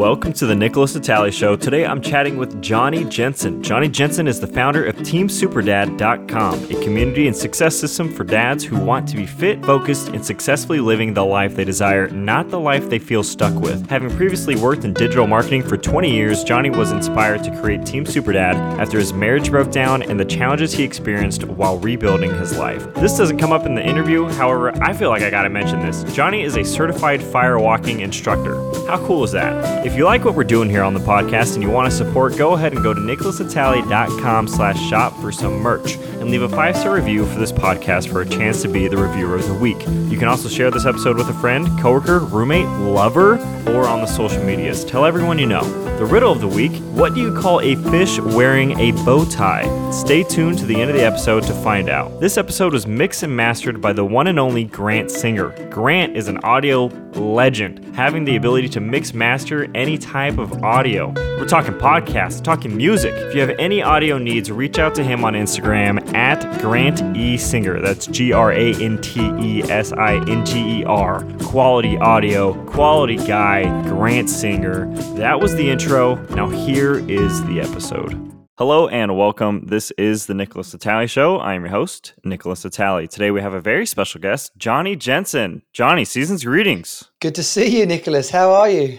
Welcome to the Nickolas Natali Show. Today I'm chatting with Jonnie Jensen. Jonnie Jensen is the founder of TeamSuperdad.com, a community and success system for dads who want to be fit, focused, and successfully living the life they desire, not the life they feel stuck with. Having previously worked in digital marketing for 20 years, Jonnie was inspired to create Team Superdad after his marriage broke down and the challenges he experienced while rebuilding his life. This doesn't come up in the interview, however, I feel like I gotta mention this. Jonnie is a certified fire walking instructor. How cool is that? If you like what we're doing here on the podcast and you want to support, go ahead and go to nickolasnatali.com slash shop for some merch and leave a five-star review for this podcast for a chance to be the reviewer of the week. You can also share this episode with a friend, coworker, roommate, lover, or on the social medias. Tell everyone you know. The riddle of the week, what do you call a fish wearing a bow tie? Stay tuned to the end of the episode to find out. This episode was mixed and mastered by the one and only Grant Singer. Grant is an audio legend, having the ability to mix master any type of audio. We're talking podcasts, talking music. If you have any audio needs, reach out to him on Instagram at Grant E Singer. That's G R A N T E S I N G E R. Quality audio, quality guy, Grant Singer. That was the intro. Now here is the episode. Hello and welcome. This is the Nickolas Natali Show. I am your host, Nickolas Natali. Today we have a very special guest, Jonnie Jensen. Jonnie, season's greetings. Good to see you, Nickolas. How are you?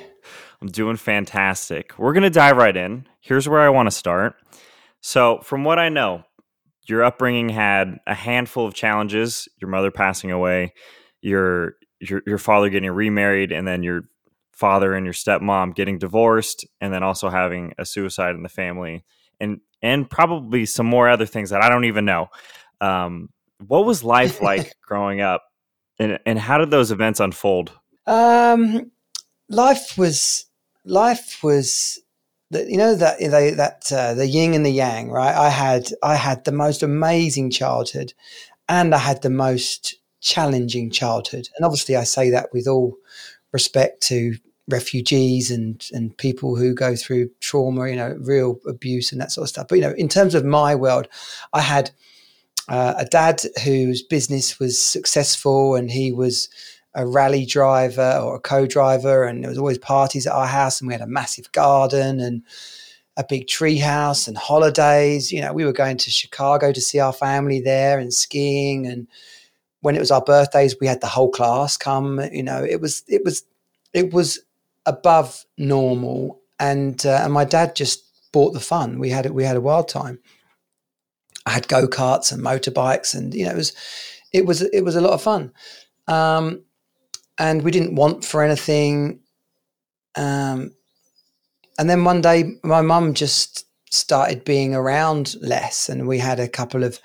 I'm doing fantastic. We're going to dive right in. Here's where I want to start. So, from what I know, your upbringing had a handful of challenges, your mother passing away, your your your father getting remarried and then your father and your stepmom getting divorced and then also having a suicide in the family and and probably some more other things that I don't even know. Um, what was life like growing up and and how did those events unfold? Um, life was life was that you know that they, that uh, the yin and the yang, right? I had I had the most amazing childhood, and I had the most challenging childhood. And obviously, I say that with all respect to refugees and and people who go through trauma, you know, real abuse and that sort of stuff. But you know, in terms of my world, I had uh, a dad whose business was successful, and he was a rally driver or a co-driver, and there was always parties at our house, and we had a massive garden and a big tree house and holidays. You know, we were going to Chicago to see our family there and skiing and when it was our birthdays, we had the whole class come. You know, it was it was it was above normal, and uh, and my dad just bought the fun. We had. We had a wild time. I had go karts and motorbikes, and you know, it was it was it was a lot of fun. Um, and we didn't want for anything. Um, and then one day, my mum just started being around less, and we had a couple of.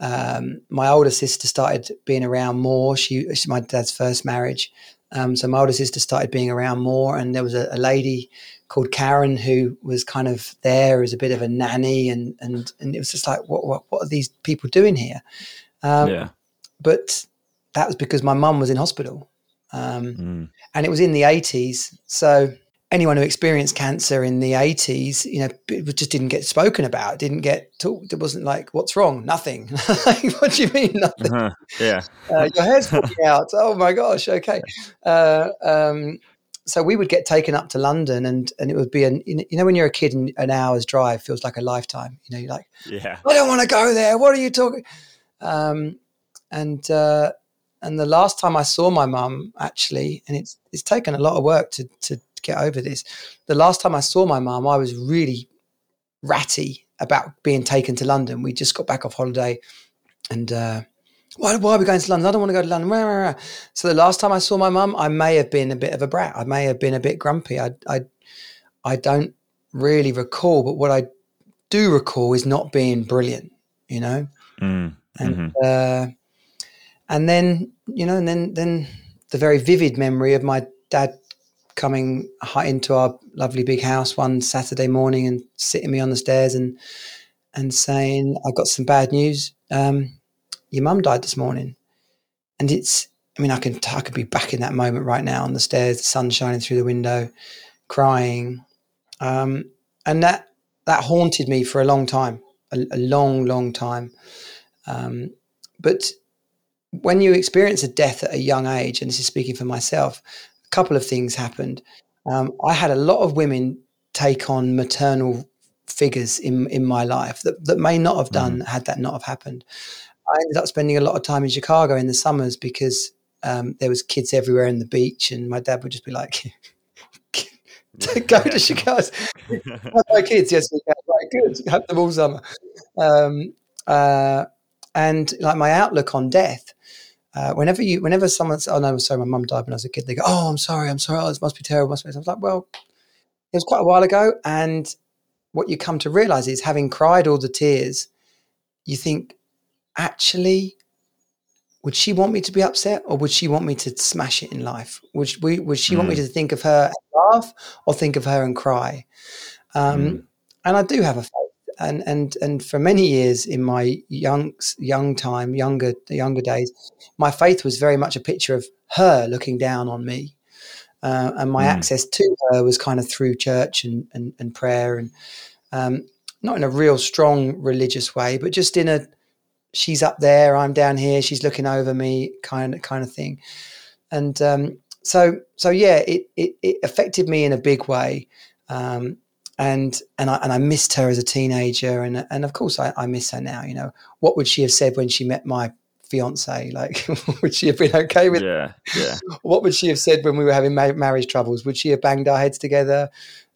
Um, my older sister started being around more. She, she my dad's first marriage, um, so my older sister started being around more, and there was a, a, lady called Karen who was kind of there as a bit of a nanny, and and and it was just like, what what, what are these people doing here? Um, yeah. But that was because my mum was in hospital, um, mm. and it was in the eighties. So anyone who experienced cancer in the 80s, you know, it just didn't get spoken about, didn't get talked. It wasn't like, what's wrong? Nothing. what do you mean, nothing? Uh-huh. Yeah. Uh, your hair's falling out. Oh my gosh. Okay. Uh, um, so we would get taken up to London and, and it would be an, you know, when you're a kid and an hour's drive feels like a lifetime, you know, you're like, yeah, I don't want to go there. What are you talking? Um, and, uh, and the last time I saw my mum actually, and it's, it's taken a lot of work to, to, get over this. The last time I saw my mum, I was really ratty about being taken to London. We just got back off holiday and uh, why, why, are we going to London? I don't want to go to London. So the last time I saw my mum, I may have been a bit of a brat. I may have been a bit grumpy. I, I, I don't really recall, but what I do recall is not being brilliant, you know? Mm, and, mm-hmm. uh, and then, you know, and then, then the very vivid memory of my dad coming into our lovely big house one Saturday morning and sitting me on the stairs and and saying, "I've got some bad news. Um, your mum died this morning." And it's, I mean, I can I could be back in that moment right now on the stairs, the sun shining through the window, crying, um, and that that haunted me for a long time, a, a long, long time. Um, but when you experience a death at a young age, and this is speaking for myself, a couple of things happened. um, I had a lot of women take on maternal figures in in my life that, that may not have done mm. had that not have happened. I ended up spending a lot of time in Chicago in the summers because um, there was kids everywhere in the beach, and my dad would just be like, "Go to Chicago, have my kids." Yes, we can. Right, good. Have them all summer. Um, uh, and like my outlook on death. Uh, whenever you, whenever someone's, oh no, sorry, my mum died when I was a kid. They go, "Oh, I'm sorry, I'm sorry. Oh, this must be terrible." Must be. I was like, "Well, it was quite a while ago," and what you come to realize is, having cried all the tears, you think, actually, would she want me to be upset or would she want me to smash it in life? Would, would she mm. want me mm. to think of her and laugh or think of her and cry? Um, mm. And I do have a faith. And, and, and for many years in my young, young time, younger, younger days, my faith was very much a picture of her looking down on me. Uh, and my mm. access to her was kind of through church and, and, and prayer and um, not in a real strong religious way, but just in a, she's up there, I'm down here, she's looking over me, kind of kind of thing. And um, so so yeah, it, it, it affected me in a big way. Um, and and I and I missed her as a teenager, and and of course I, I miss her now. You know, what would she have said when she met my fiance? Like, would she have been okay with? Yeah, yeah. What would she have said when we were having ma- marriage troubles? Would she have banged our heads together?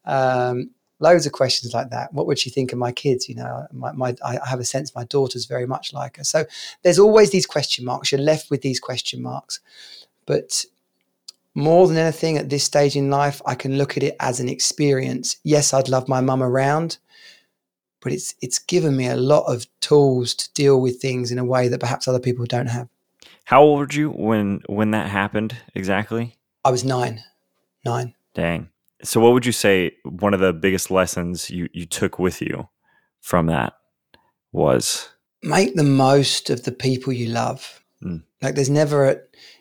Um, loads of questions like that. What would she think of my kids? You know, my, my, I have a sense my daughter's very much like her. So there's always these question marks. You're left with these question marks. But more than anything at this stage in life, I can look at it as an experience. Yes, I'd love my mum around, but it's it's given me a lot of tools to deal with things in a way that perhaps other people don't have. How old were you when when that happened exactly? I was nine. Nine. Dang. So, what would you say one of the biggest lessons you, you took with you from that was? Make the most of the people you love. Mm. Like, there's never a,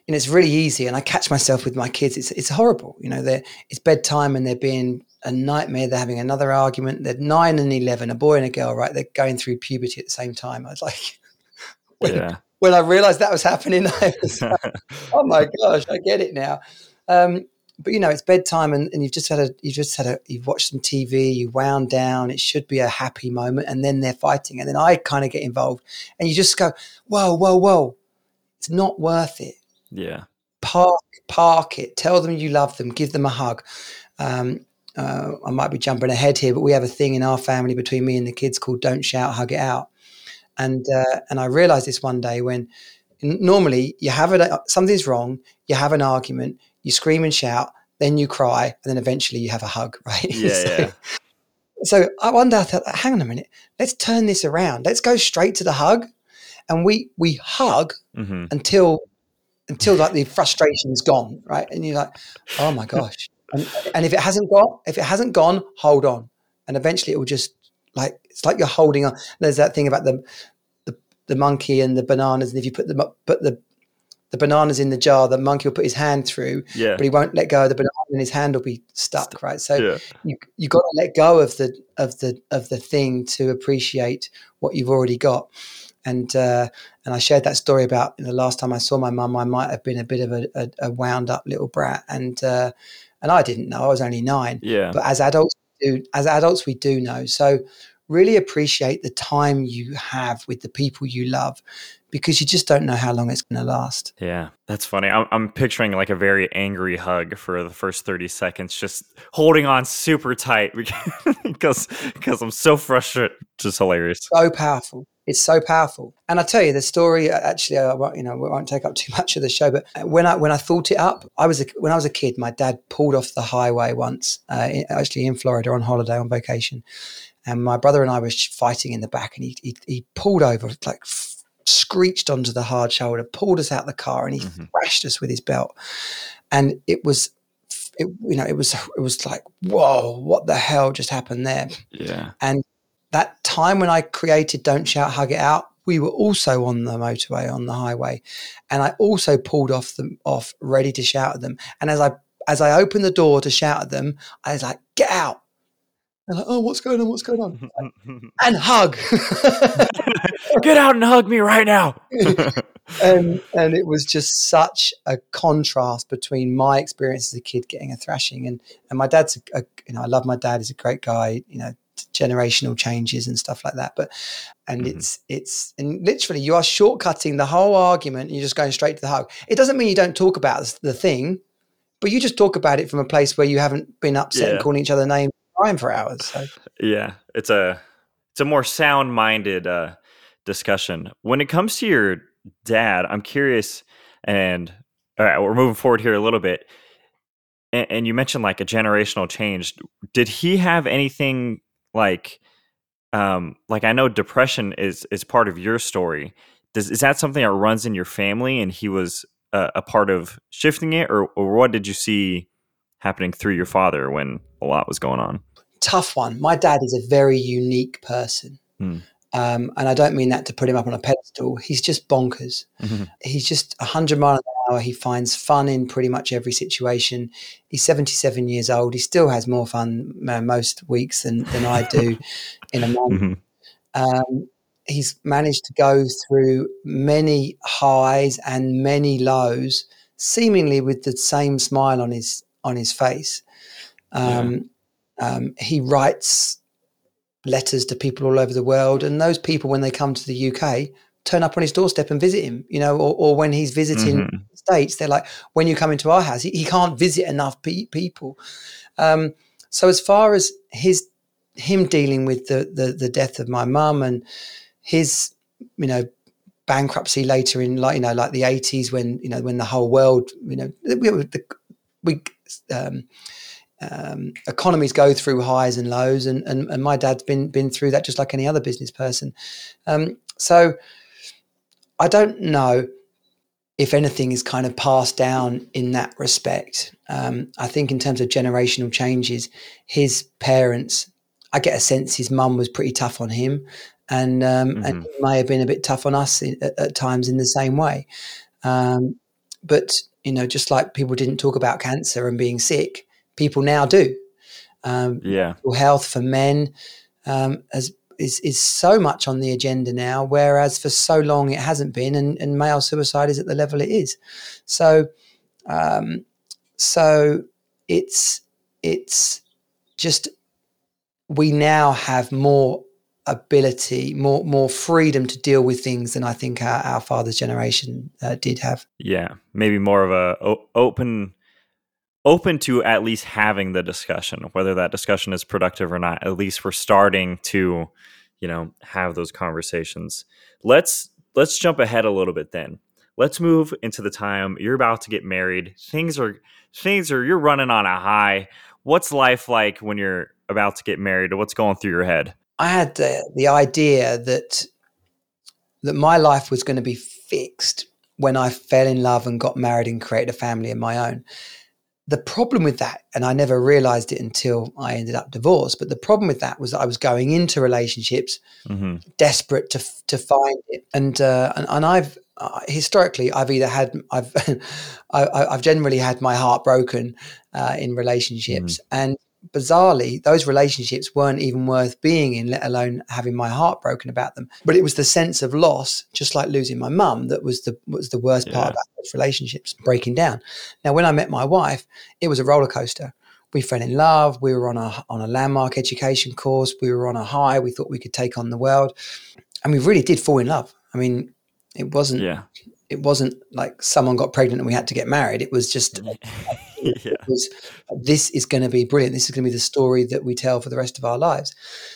and it's really easy. And I catch myself with my kids. It's it's horrible. You know, they're it's bedtime and they're being a nightmare. They're having another argument. They're nine and eleven, a boy and a girl. Right? They're going through puberty at the same time. I was like, when, yeah. when I realized that was happening, I was like, oh my gosh, I get it now. Um, but you know it's bedtime and, and you've just had a you've just had a you've watched some tv you wound down it should be a happy moment and then they're fighting and then i kind of get involved and you just go whoa whoa whoa it's not worth it yeah park park it tell them you love them give them a hug um, uh, i might be jumping ahead here but we have a thing in our family between me and the kids called don't shout hug it out and uh, and i realized this one day when normally you have it something's wrong you have an argument you scream and shout, then you cry, and then eventually you have a hug, right? Yeah. so, yeah. so I wonder, I thought, hang on a minute, let's turn this around. Let's go straight to the hug. And we we hug mm-hmm. until until like the frustration is gone, right? And you're like, oh my gosh. And, and if it hasn't got, if it hasn't gone, hold on. And eventually it will just like it's like you're holding on. There's that thing about the the, the monkey and the bananas, and if you put them up, put the the bananas in the jar, the monkey will put his hand through, yeah. but he won't let go of the banana and his hand will be stuck, right? So yeah. you you got to let go of the of the of the thing to appreciate what you've already got. And uh, and I shared that story about you know, the last time I saw my mum, I might have been a bit of a, a, a wound up little brat, and uh, and I didn't know I was only nine. Yeah. But as adults, do as adults we do know. So really appreciate the time you have with the people you love because you just don't know how long it's going to last. Yeah, that's funny. I'm, I'm, picturing like a very angry hug for the first 30 seconds, just holding on super tight because because I'm so frustrated. Just hilarious. So powerful. It's so powerful. And I tell you, the story. Uh, actually, I won't, you know, we won't take up too much of the show. But when I when I thought it up, I was a, when I was a kid. My dad pulled off the highway once, uh, actually in Florida on holiday on vacation, and my brother and I were fighting in the back, and he he, he pulled over like screeched onto the hard shoulder, pulled us out of the car, and he mm-hmm. thrashed us with his belt. And it was, it, you know, it was it was like, whoa, what the hell just happened there? Yeah. And that time when I created "Don't Shout, Hug It Out," we were also on the motorway on the highway, and I also pulled off them off, ready to shout at them. And as I as I opened the door to shout at them, I was like, "Get out!" They're like, oh, what's going on? What's going on? and hug. Get out and hug me right now. and and it was just such a contrast between my experience as a kid getting a thrashing and and my dad's a, a, you know I love my dad he's a great guy you know generational changes and stuff like that but and mm-hmm. it's it's and literally you are shortcutting the whole argument and you're just going straight to the hug it doesn't mean you don't talk about the thing but you just talk about it from a place where you haven't been upset yeah. and calling each other names for hours so. yeah it's a it's a more sound minded uh discussion when it comes to your dad, I'm curious, and all right, we're moving forward here a little bit. And, and you mentioned like a generational change. Did he have anything like, um, like I know depression is is part of your story. Does is that something that runs in your family, and he was a, a part of shifting it, or or what did you see happening through your father when a lot was going on? Tough one. My dad is a very unique person. Hmm. Um, and I don't mean that to put him up on a pedestal. He's just bonkers. Mm-hmm. He's just 100 miles an hour. He finds fun in pretty much every situation. He's 77 years old. He still has more fun uh, most weeks than, than I do in a month. Mm-hmm. Um, he's managed to go through many highs and many lows, seemingly with the same smile on his on his face. Um. Um, he writes letters to people all over the world. And those people, when they come to the UK, turn up on his doorstep and visit him, you know, or, or when he's visiting mm-hmm. the States, they're like, when you come into our house, he, he can't visit enough pe- people. Um, so as far as his, him dealing with the, the, the death of my mum and his, you know, bankruptcy later in like, you know, like the eighties when, you know, when the whole world, you know, we, we um, um, economies go through highs and lows, and, and, and my dad's been been through that just like any other business person. Um, so I don't know if anything is kind of passed down in that respect. Um, I think in terms of generational changes, his parents, I get a sense his mum was pretty tough on him, and um, mm-hmm. and may have been a bit tough on us in, at, at, times in the same way. Um, but you know, just like people didn't talk about cancer and being sick people now do. Um, yeah, health for men um, as, is is so much on the agenda now, whereas for so long it hasn't been, and, and male suicide is at the level it is. So, um, so it's it's just we now have more ability, more more freedom to deal with things than I think our, our father's generation uh, did have. Yeah, maybe more of a o- open open to at least having the discussion, whether that discussion is productive or not. At least we're starting to, you know, have those conversations. Let's let's jump ahead a little bit then. Let's move into the time you're about to get married. Things are things are you're running on a high. What's life like when you're about to get married? What's going through your head? I had the, the idea that that my life was going to be fixed when I fell in love and got married and created a family of my own the problem with that, and I never realized it until I ended up divorced, but the problem with that was that I was going into relationships mm-hmm. desperate to to find it, and uh, and, and I've uh, historically I've either had I've I, have generally had my heart broken uh, in relationships, mm-hmm. and bizarrely, those relationships weren't even worth being in, let alone having my heart broken about them. But it was the sense of loss, just like losing my mum, that was the was the worst yeah. part about those relationships breaking down. Now, when I met my wife, it was a roller coaster. We fell in love. We were on a on a landmark education course. We were on a high. We thought we could take on the world, and we really did fall in love. I mean, it wasn't. Yeah. It wasn't like someone got pregnant and we had to get married. It was just yeah. was, this is going to be brilliant. This is going to be the story that we tell for the rest of our lives.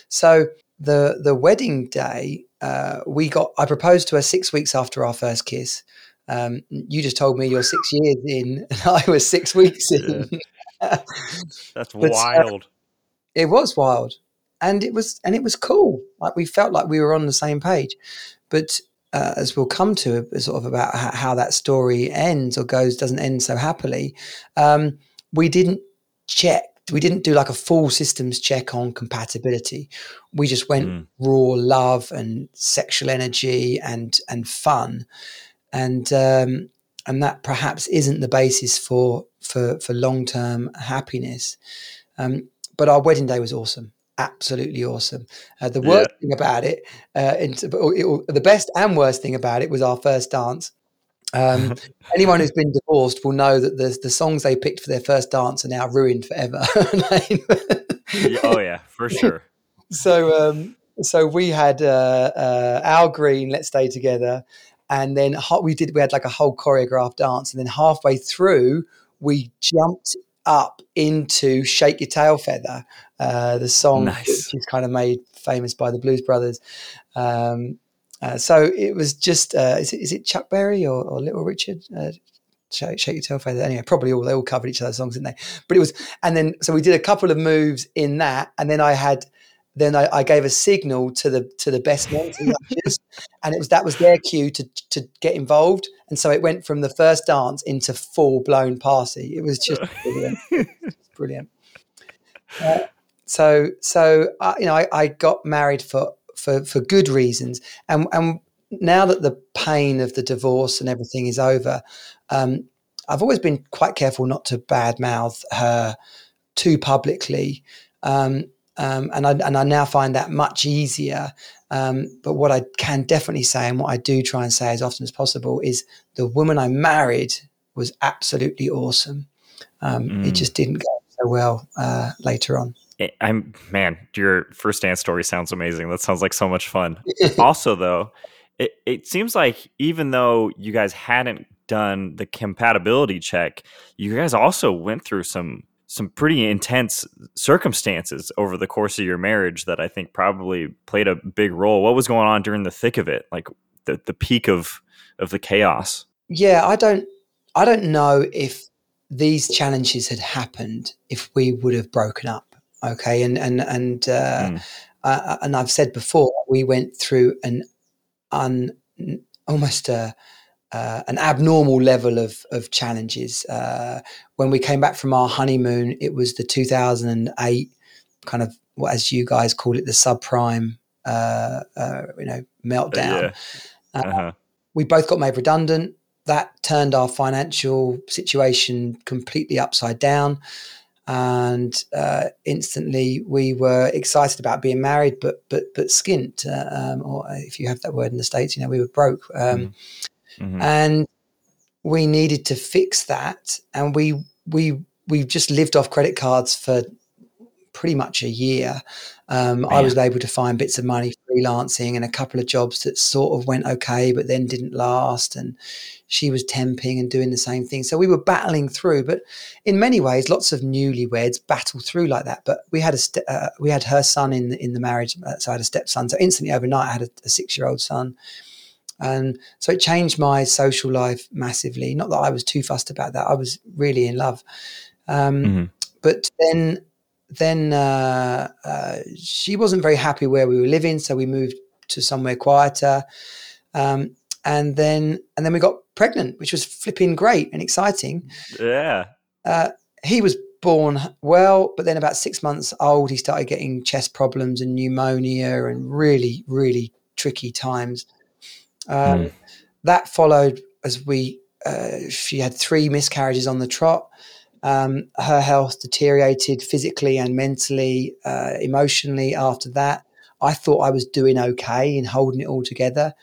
So the the wedding day, uh, we got. I proposed to her six weeks after our first kiss. Um, you just told me you're six years in, and I was six weeks in. Yeah. That's but, uh, wild. Uh, it was wild, and it was and it was cool. Like we felt like we were on the same page. But uh, as we'll come to, uh, sort of about how, that story ends or goes, doesn't end so happily. Um, we didn't check. We didn't do like a full systems check on compatibility. We just went mm. raw love and sexual energy and and fun, and um, and that perhaps isn't the basis for for for long term happiness. Um, but our wedding day was awesome. Absolutely awesome. Uh, the worst yeah. thing about it, uh, it, it, the best and worst thing about it was our first dance. Um, anyone who's been divorced will know that the the songs they picked for their first dance are now ruined forever. oh yeah, for sure. So um, so we had uh, uh, Al Green, "Let's Stay Together," and then we did we had like a whole choreographed dance, and then halfway through we jumped up into "Shake Your Tail Feather," uh, the song nice. which is kind of made famous by the Blues Brothers. Um, uh, so it was just uh, is, it, is it Chuck Berry or, or Little Richard? Uh, shake, shake, your tail feather. Anyway, probably all they all covered each other's songs, didn't they? But it was, and then so we did a couple of moves in that, and then I had then I, I, gave a signal to the to the best men and it was that was their cue to to get involved, and so it went from the first dance into full blown party. It was just brilliant, brilliant. Uh, so so uh, you know I, I got married for for for good reasons, and and now that the pain of the divorce and everything is over, um, I've always been quite careful not to badmouth her too publicly. Um, um, and I and I now find that much easier. Um, but what I can definitely say, and what I do try and say as often as possible, is the woman I married was absolutely awesome. Um, mm. It just didn't go so well uh, later on. I'm man, your first dance story sounds amazing. That sounds like so much fun. also, though, it, it seems like even though you guys hadn't done the compatibility check, you guys also went through some some pretty intense circumstances over the course of your marriage that I think probably played a big role. What was going on during the thick of it, like the the peak of of the chaos? Yeah, I don't I don't know if these challenges had happened if we would have broken up. Okay, and and and uh, mm. uh, and I've said before we went through an un almost a uh, an abnormal level of of challenges. Uh, when we came back from our honeymoon, it was the 2008 kind of what, as you guys call it, the subprime, uh, uh you know, meltdown. Yeah. Uh, uh-huh. we both got made redundant. That turned our financial situation completely upside down. And uh, instantly, we were excited about being married, but but but skint, um, or if you have that word in the states, you know, we were broke. Um, mm mm-hmm. and we needed to fix that. And we we we've just lived off credit cards for pretty much a year. Um, I was able to find bits of money freelancing and a couple of jobs that sort of went okay, but then didn't last. And she was temping and doing the same thing. So we were battling through. But in many ways, lots of newlyweds battle through like that. But we had a st- uh, we had her son in in the marriage, uh, so I had a stepson. So instantly overnight, I had a, a six year old son. And so it changed my social life massively. Not that I was too fussed about that. I was really in love. Um, mm-hmm. But then, then uh, uh, she wasn't very happy where we were living, so we moved to somewhere quieter. Um, and then, and then we got pregnant, which was flipping great and exciting. Yeah. Uh, he was born well, but then about six months old, he started getting chest problems and pneumonia and really, really tricky times. Um, mm. That followed as we, uh, she had three miscarriages on the trot. Um, her health deteriorated physically and mentally, uh, emotionally after that. I thought I was doing okay in holding it all together.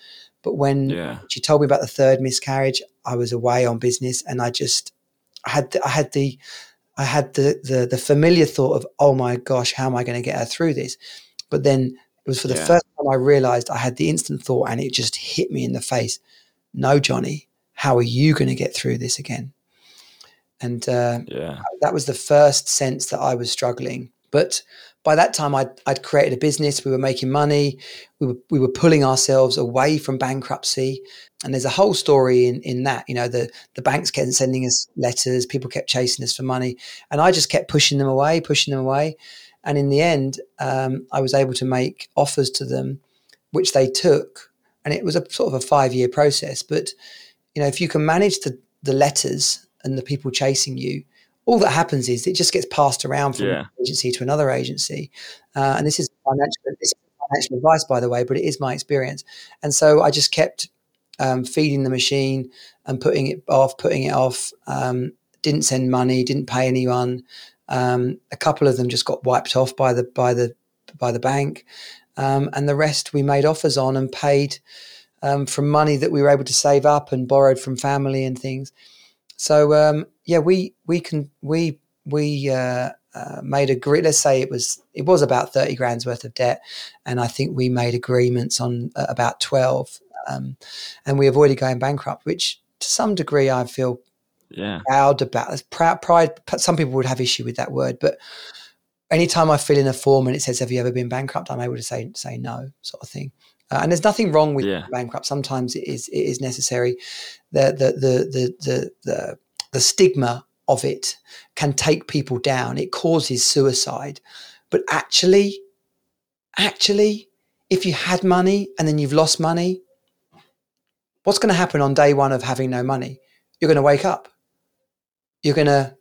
But when yeah. she told me about the third miscarriage, I was away on business and I just, I had, the, I had the, I had the, the, the familiar thought of, oh my gosh, how am I going to get her through this? But then it was for the yeah. first time I realized I had the instant thought and it just hit me in the face. No, Jonnie, how are you going to get through this again? And uh, yeah. that was the first sense that I was struggling. But by that time, I'd, I'd created a business. We were making money. We were, we were pulling ourselves away from bankruptcy. And there's a whole story in, in that. You know, the, the banks kept sending us letters, people kept chasing us for money. And I just kept pushing them away, pushing them away. And in the end, um, I was able to make offers to them, which they took. And it was a sort of a five year process. But, you know, if you can manage the, the letters and the people chasing you, all that happens is it just gets passed around from yeah. one agency to another agency. Uh, and this is financial, this is financial advice, by the way, but it is my experience. And so I just kept um, feeding the machine and putting it off, putting it off. Um, didn't send money, didn't pay anyone. Um, a couple of them just got wiped off by the by the by the bank, um, and the rest we made offers on and paid um, from money that we were able to save up and borrowed from family and things. So um, yeah, we we can we we uh, uh, made a let's say it was it was about 30 grand's worth of debt and i think we made agreements on uh, about 12 um, and we avoided going bankrupt which to some degree i feel yeah proud about proud pride some people would have issue with that word but anytime i fill in a form and it says have you ever been bankrupt i'm able to say say no sort of thing uh, and there's nothing wrong with yeah. bankrupt sometimes it is it is necessary the the the the the, the, the stigma of it can take people down. It causes suicide. But actually, actually, if you had money and then you've lost money, what's going to happen on day one of having no money? You're going to wake up. You're going to,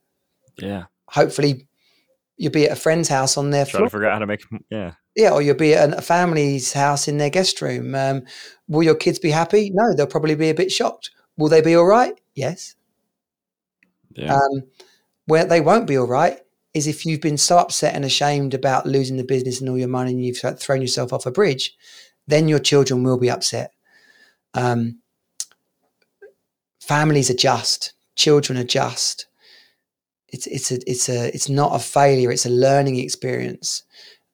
yeah, hopefully, you'll be at a friend's house on their Try floor. to figure out how to make, yeah, yeah, or you'll be at a family's house in their guest room. Um, will your kids be happy? No, they'll probably be a bit shocked. Will they be all right? Yes. Yeah. Um, where they won't be all right is if you've been so upset and ashamed about losing the business and all your money and you've thrown yourself off a bridge, then your children will be upset. Um, families adjust, children adjust. It's it's a it's a it's not a failure. It's a learning experience,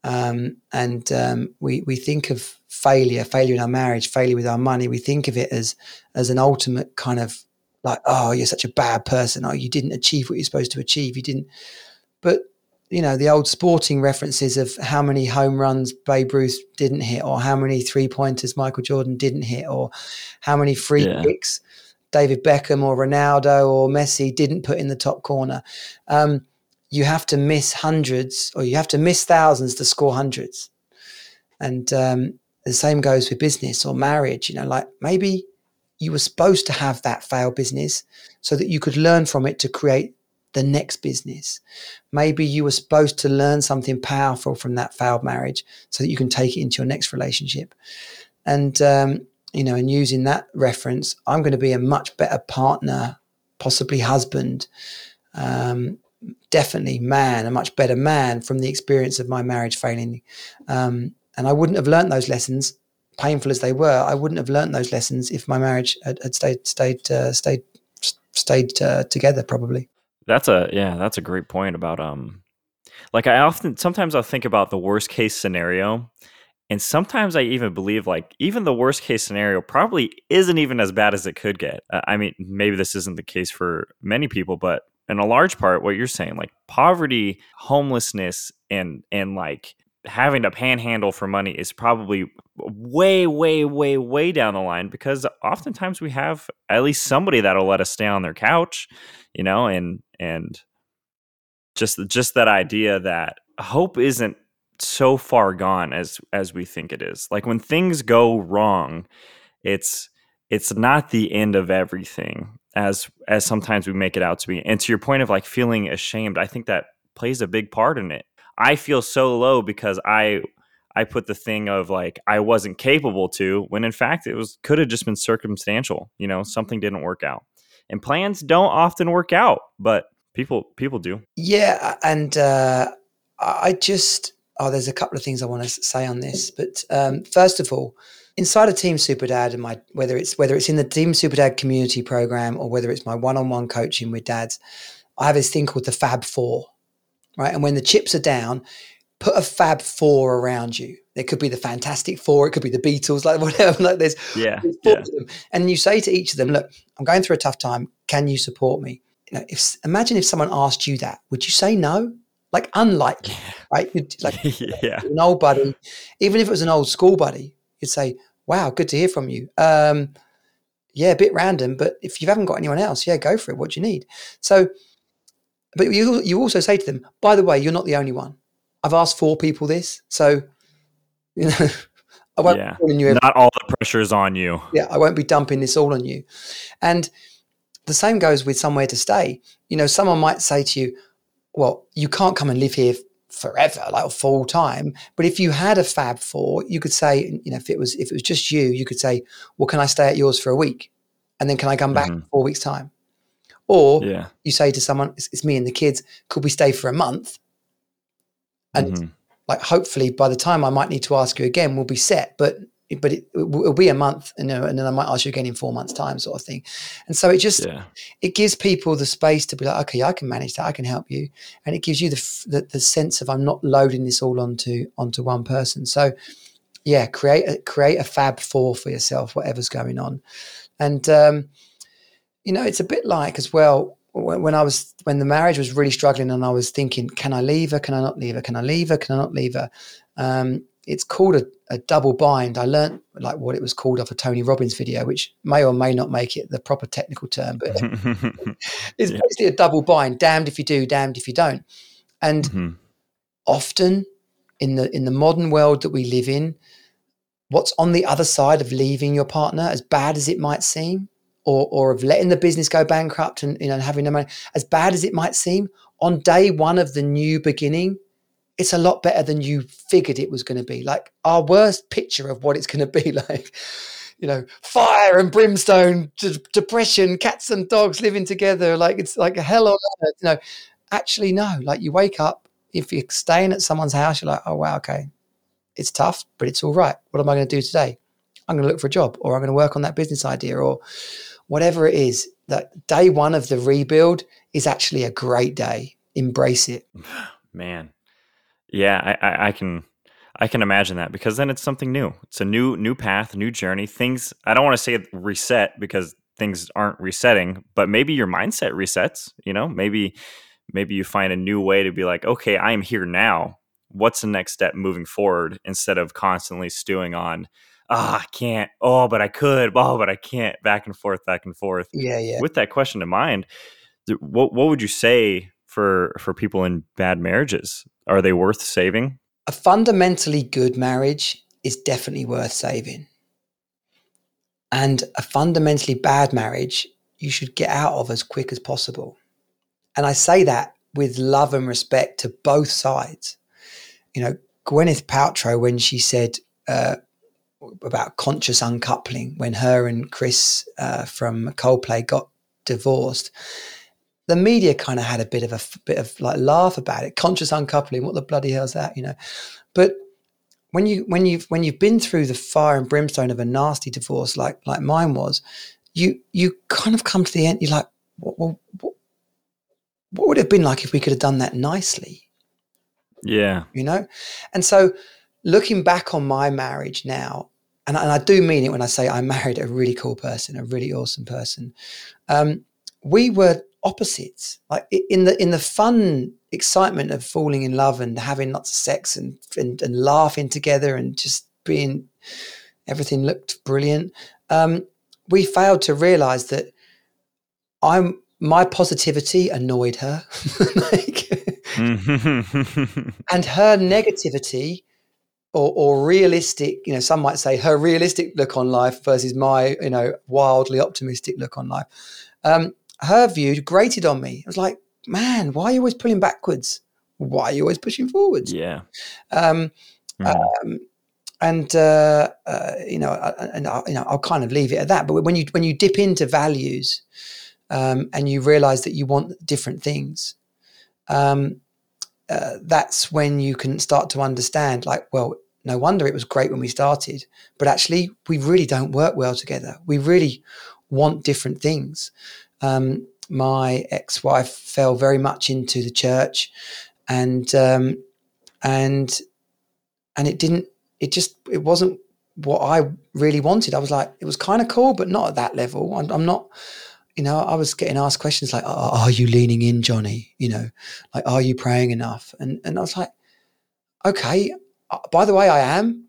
um, and um, we we think of failure, failure in our marriage, failure with our money. We think of it as as an ultimate kind of like, oh, you're such a bad person. Oh, you didn't achieve what you're supposed to achieve. You didn't. But, you know, the old sporting references of how many home runs Babe Ruth didn't hit, or how many three pointers Michael Jordan didn't hit, or how many free yeah. kicks David Beckham or Ronaldo or Messi didn't put in the top corner. Um, you have to miss hundreds or you have to miss thousands to score hundreds. And um, the same goes with business or marriage. You know, like maybe you were supposed to have that failed business so that you could learn from it to create the next business. Maybe you were supposed to learn something powerful from that failed marriage so that you can take it into your next relationship. And, um, you know, and using that reference, I'm going to be a much better partner, possibly husband, um, definitely man, a much better man from the experience of my marriage failing. Um, and I wouldn't have learned those lessons painful as they were, I wouldn't have learned those lessons if my marriage had, had stayed stayed uh, stayed stayed uh, together. Probably. That's a yeah. That's a great point about um, like I often sometimes I'll think about the worst case scenario, and sometimes I even believe like even the worst case scenario probably isn't even as bad as it could get. I mean, maybe this isn't the case for many people, but in a large part, what you're saying, like poverty, homelessness, and and like having to panhandle for money is probably way, way, way, way down the line because oftentimes we have at least somebody that'll let us stay on their couch, you know, and and just just that idea that hope isn't so far gone as as we think it is. Like when things go wrong, it's it's not the end of everything as as sometimes we make it out to be. And to your point of like feeling ashamed, I think that plays a big part in it I feel so low because I I put the thing of like I wasn't capable to when in fact it was could have just been circumstantial. You know, something didn't work out. And plans don't often work out, but people people do. Yeah, and uh, I just oh, there's a couple of things I want to say on this, but um, first of all, inside of Team Superdad and my whether it's whether it's in the Team Superdad community program or whether it's my one-on-one coaching with dads, I have this thing called the Fab Four right? And when the chips are down, put a Fab Four around you. It could be the Fantastic Four, it could be the Beatles, like whatever. Like there's, yeah, yeah. and you say to each of them, "Look, I'm going through a tough time. Can you support me?" You know, if imagine if someone asked you that, would you say no? Like unlikely, right? You'd, like yeah. an old buddy, even if it was an old school buddy, you'd say, "Wow, good to hear from you." Um, yeah, a bit random, but if you haven't got anyone else, yeah, go for it. What do you need? So but you you also say to them, by the way, you're not the only one. I've asked four people this, so you know, I won't yeah. Not all the pressure is on you. Yeah, I won't be dumping this all on you. And the same goes with somewhere to stay. You know, someone might say to you, "Well, you can't come and live here forever, like full time." But if you had a Fab Four, you could say, you know, if it was if it was just you, you could say, "Well, can I stay at yours for a week, and then can I come back mm-hmm. four weeks time?" Or yeah. you say to someone, it's, it's, me and the kids, could we stay for a month? And mm-hmm. like hopefully by the time I might need to ask you again, we'll be set. But but it, will be a month, you know, and then I might ask you again in four months' time, sort of thing. And so it just yeah. it gives people the space to be like, okay, I can manage that, I can help you, and it gives you the, the, the sense of I'm not loading this all onto onto one person. So yeah, create a, create a fab four for yourself, whatever's going on, and um, you know, it's a bit like as well when, when I was when the marriage was really struggling, and I was thinking, can I leave her? Can I not leave her? Can I leave her? Can I not leave her? Um, it's called a, a, double bind. I learned like what it was called off a Tony Robbins video, which may or may not make it the proper technical term, but it's yeah. basically a double bind. Damned if you do, damned if you don't. And mm-hmm. often in the in the modern world that we live in, what's on the other side of leaving your partner, as bad as it might seem, or or of letting the business go bankrupt and you know having no money, as bad as it might seem, on day one of the new beginning, it's a lot better than you figured it was going to be. Like our worst picture of what it's going to be like, you know, fire and brimstone, d- depression, cats and dogs living together. Like it's like a hell on earth. You know, actually, no. Like you wake up, if you're staying at someone's house, you're like, oh wow, okay, it's tough, but it's all right. What am I going to do today? I'm going to look for a job, or I'm going to work on that business idea, or whatever it is. That day one of the rebuild is actually a great day. Embrace it. Man, yeah, I, I, I can I can imagine that because then it's something new. It's a new new path, new journey. Things I don't want to say reset because things aren't resetting, but maybe your mindset resets, you know? Maybe maybe you find a new way to be like, "Okay, I am here now. What's the next step moving forward?" instead of constantly stewing on, "Ah, oh, I can't. Oh, but I could. Oh, but I can't." Back and forth, back and forth. Yeah, yeah. With that question in mind, what what would you say for for people in bad marriages? Are they worth saving? A fundamentally good marriage is definitely worth saving. And a fundamentally bad marriage, you should get out of as quick as possible. And I say that with love and respect to both sides. You know, Gwyneth Paltrow, when she said uh, about conscious uncoupling, when her and Chris uh, from Coldplay got divorced, the media kind of had a bit of a bit of like laugh about it. Conscious uncoupling, what the bloody hell is that? You know, but when you when you've when you've been through the fire and brimstone of a nasty divorce like like mine was, you you kind of come to the end. You're like, what, what, what would it have been like if we could have done that nicely? Yeah, you know, and so looking back on my marriage now, and, and I do mean it when I say I married a really cool person, a really awesome person. Um, we were opposites. Like in the in the fun excitement of falling in love and having lots of sex and and, and laughing together and just being everything looked brilliant. Um, we failed to realize that I'm my positivity annoyed her, like, and her negativity or, or realistic, you know, some might say her realistic look on life versus my, you know, wildly optimistic look on life. Um, her view grated on me. I was like, man, why are you always pulling backwards? Why are you always pushing forwards? Yeah. Um, mm. um, and uh, uh, you know, and I, you know, I'll kind of leave it at that. But when you when you dip into values um, and you realize that you want different things, um, uh, that's when you can start to understand. Like, well, no wonder it was great when we started, but actually, we really don't work well together. We really want different things um, my ex-wife fell very much into the church, and um, and and it didn't. It just it wasn't what I really wanted. I was like, it was kind of cool, but not at that level. I'm, I'm not. You know, I was getting asked questions like, "Are you leaning in, Jonnie?" You know, like, "Are you praying enough?" And and I was like, "Okay." Uh, by the way, I am.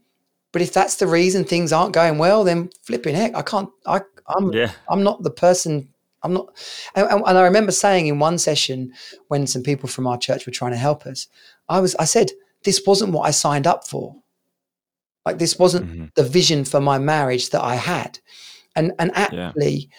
But if that's the reason things aren't going well, then flipping heck, I can't. I I'm yeah. I'm not the person I'm not. And, and, I remember saying in one session when some people from our church were trying to help us, I was, I said, this wasn't what I signed up for. Like this wasn't mm-hmm. the vision for my marriage that I had. And, and actually,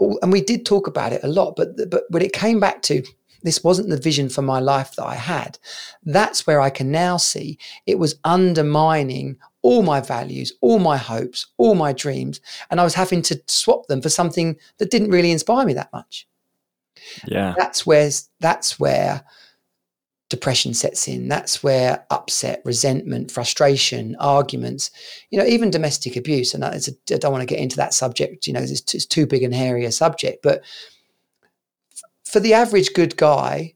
yeah. and we did talk about it a lot, but, but when it came back to this wasn't the vision for my life that I had, that's where I can now see it was undermining all my values, all my hopes, all my dreams. And I was having to swap them for something that didn't really inspire me that much. Yeah. That's where that's where depression sets in. That's where upset, resentment, frustration, arguments, you know, even domestic abuse. And I don't want to get into that subject, you know, it's, it's too big and hairy a subject. But for the average good guy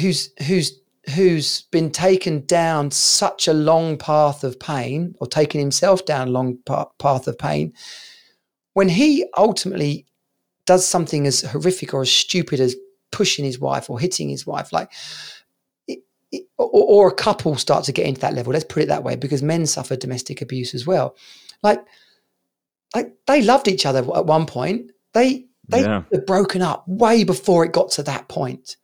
who's who's who's been taken down such a long path of pain or taken himself down a long path of pain, when he ultimately does something as horrific or as stupid as pushing his wife or hitting his wife, like or, or, a couple start to get into that level. Let's put it that way, because men suffer domestic abuse as well. Like, like they loved each other at one point. They they yeah. were broken up way before it got to that point.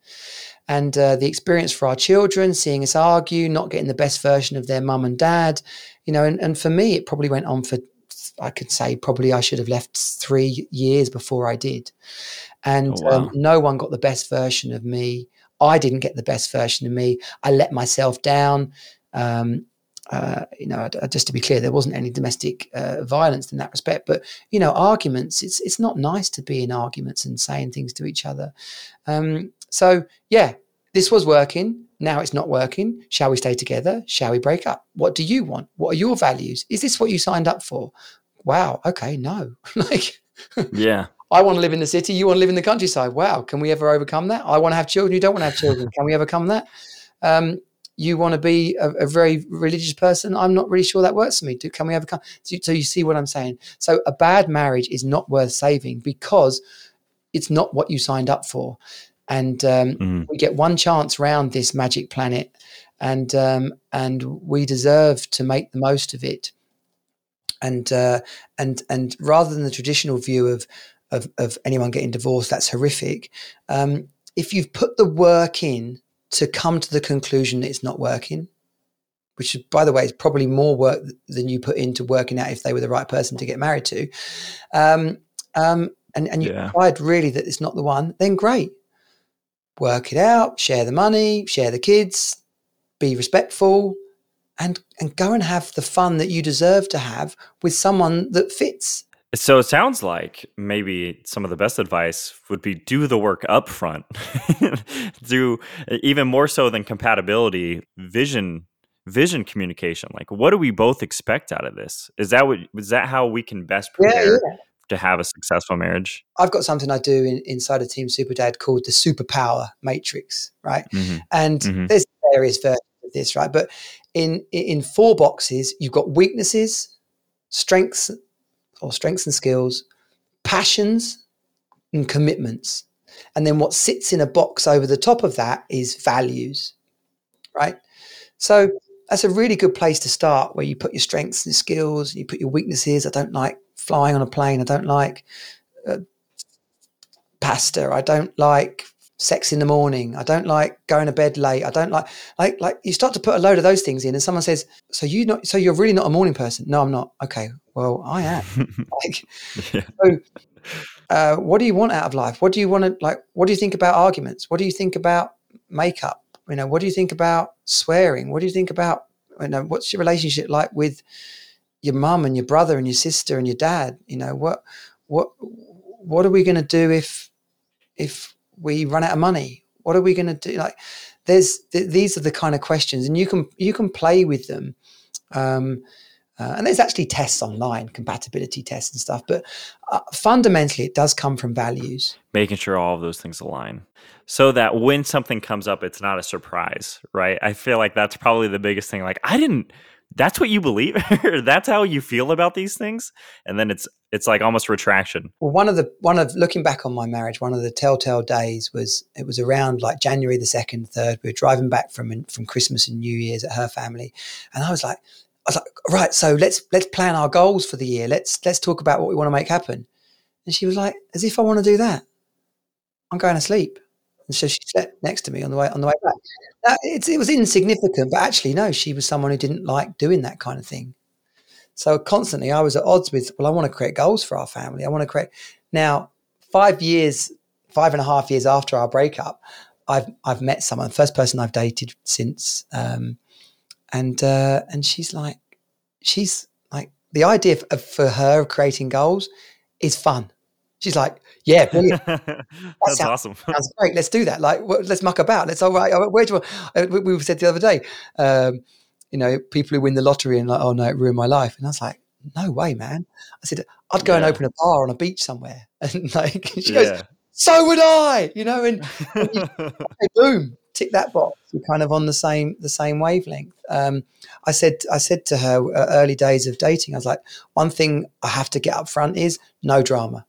And uh, the experience for our children, seeing us argue, not getting the best version of their mum and dad, you know, and, and for me, it probably went on for, I could say, probably I should have left three years before I did. And oh, wow. um, no one got the best version of me I didn't get the best version of me. I let myself down. Um, uh, you know, just to be clear, there wasn't any domestic uh, violence in that respect. But you know, arguments. It's it's not nice to be in arguments and saying things to each other. Um, so yeah, this was working. Now it's not working. Shall we stay together? Shall we break up? What do you want? What are your values? Is this what you signed up for? Wow. Okay. No. like. yeah. I want to live in the city. You want to live in the countryside. Wow. Can we ever overcome that? I want to have children. You don't want to have children. Can we overcome that? Um, you want to be a, a, very religious person. I'm not really sure that works for me. Do, can we overcome? So, so you see what I'm saying? So a bad marriage is not worth saving because it's not what you signed up for. And um, mm. we get one chance round this magic planet, and um, and we deserve to make the most of it. And uh, and and rather than the traditional view of of, of anyone getting divorced, that's horrific. Um, if you've put the work in to come to the conclusion that it's not working, which by the way is probably more work than you put into working out if they were the right person to get married to, um, um, and, and you yeah. decide really that it's not the one, then great. Work it out, share the money, share the kids, be respectful, and and go and have the fun that you deserve to have with someone that fits. So it sounds like maybe some of the best advice would be do the work up front. do even more so than compatibility, vision vision communication. Like what do we both expect out of this? Is that what is that how we can best prepare yeah, yeah. To have a successful marriage? I've got something I do in, inside of Team Super Dad called the superpower matrix, right? Mm-hmm. And mm-hmm. there's various versions of this, right? But in in four boxes, you've got weaknesses, strengths or strengths and skills, passions and commitments. And then what sits in a box over the top of that is values, right? So that's a really good place to start where you put your strengths and skills, and you put your weaknesses. I don't like flying on a plane. I don't like uh, pasta. I don't like sex in the morning. I don't like going to bed late. I don't like like like you start to put a load of those things in, and someone says, "So you not? So you're really not a morning person?" No, I'm not. Okay, well, I am. like, yeah. so, uh, what do you want out of life? What do you want to like? What do you think about arguments? What do you think about makeup? You know, what do you think about swearing? What do you think about you know? What's your relationship like with your mum and your brother and your sister and your dad? You know, what what what are we going to do if if we run out of money? What are we going to do? Like, there's th- these are the kind of questions, and you can you can play with them. Um, uh, and there's actually tests online, compatibility tests and stuff. But uh, fundamentally, it does come from values. Making sure all of those things align so that when something comes up, it's not a surprise, right? I feel like that's probably the biggest thing. Like, I didn't that's what you believe? That's how you feel about these things? And then it's it's like almost retraction. Well one of the one of looking back on my marriage one of the telltale days was it was around like january the 2nd 3rd we were driving back from from christmas and new year's at her family. And i was like i was like right so let's let's plan our goals for the year. Let's let's talk about what we want to make happen. And she was like as if i want to do that. I'm going to sleep and so she sat next to me on the way on the way back. Now, it was insignificant, but actually, no, she was someone who didn't like doing that kind of thing. So constantly, I was at odds with. Well, I want to create goals for our family. I want to create. Now, five years, five and a half years after our breakup, I've I've met someone, first person I've dated since, um, and uh, and she's like, she's like the idea of, for her of creating goals is fun She's like, "Yeah, brilliant. That's sounds- awesome. Sounds great. Let's do that. Like, let's muck about. Let's all right. Where do you uh, We, we said the other day, um, you know, people who win the lottery and like, oh no, it ruined my life. And I was like, no way, man. I said, I'd go and open a bar on a beach somewhere. And like, she goes, Yeah. so would I. You know, and hey, boom, tick that box. We're kind of on the same the same wavelength. Um, I said I said to her uh, early days of dating, I was like, one thing I have to get up front is no drama.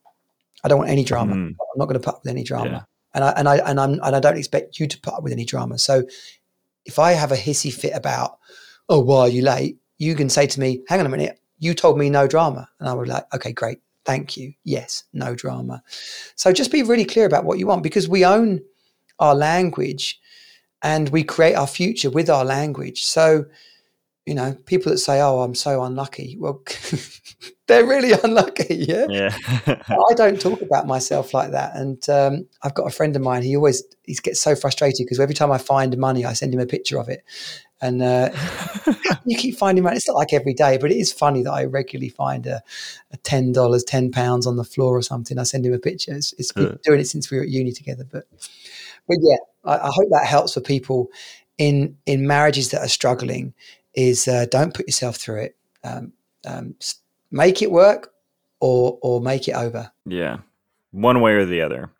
I don't want any drama. Mm, I'm not going to put up with any drama. Yeah. And I and I and I'm and I don't expect you to put up with any drama. So if I have a hissy fit about, oh, why are you late? You can say to me, hang on a minute, you told me no drama. And I would be like, okay, great. Thank you. Yes, no drama. So just be really clear about what you want because we own our language and we create our future with our language. So, you know, people that say, oh, I'm so unlucky. Well, they're really unlucky. Yeah. Yeah. I don't talk about myself like that. And um, I've got a friend of mine. He always he gets so frustrated because every time I find money, I send him a picture of it. And uh, you keep finding money. It's not like every day, but it is funny that I regularly find a, a ten dollars, ten pounds on the floor or something. I send him a picture. It's, it's been doing it since we were at uni together. But but yeah, I, I hope that helps for people in in marriages that are struggling. Is uh, don't put yourself through it. Um, um, make it work or or make it over. Yeah, one way or the other.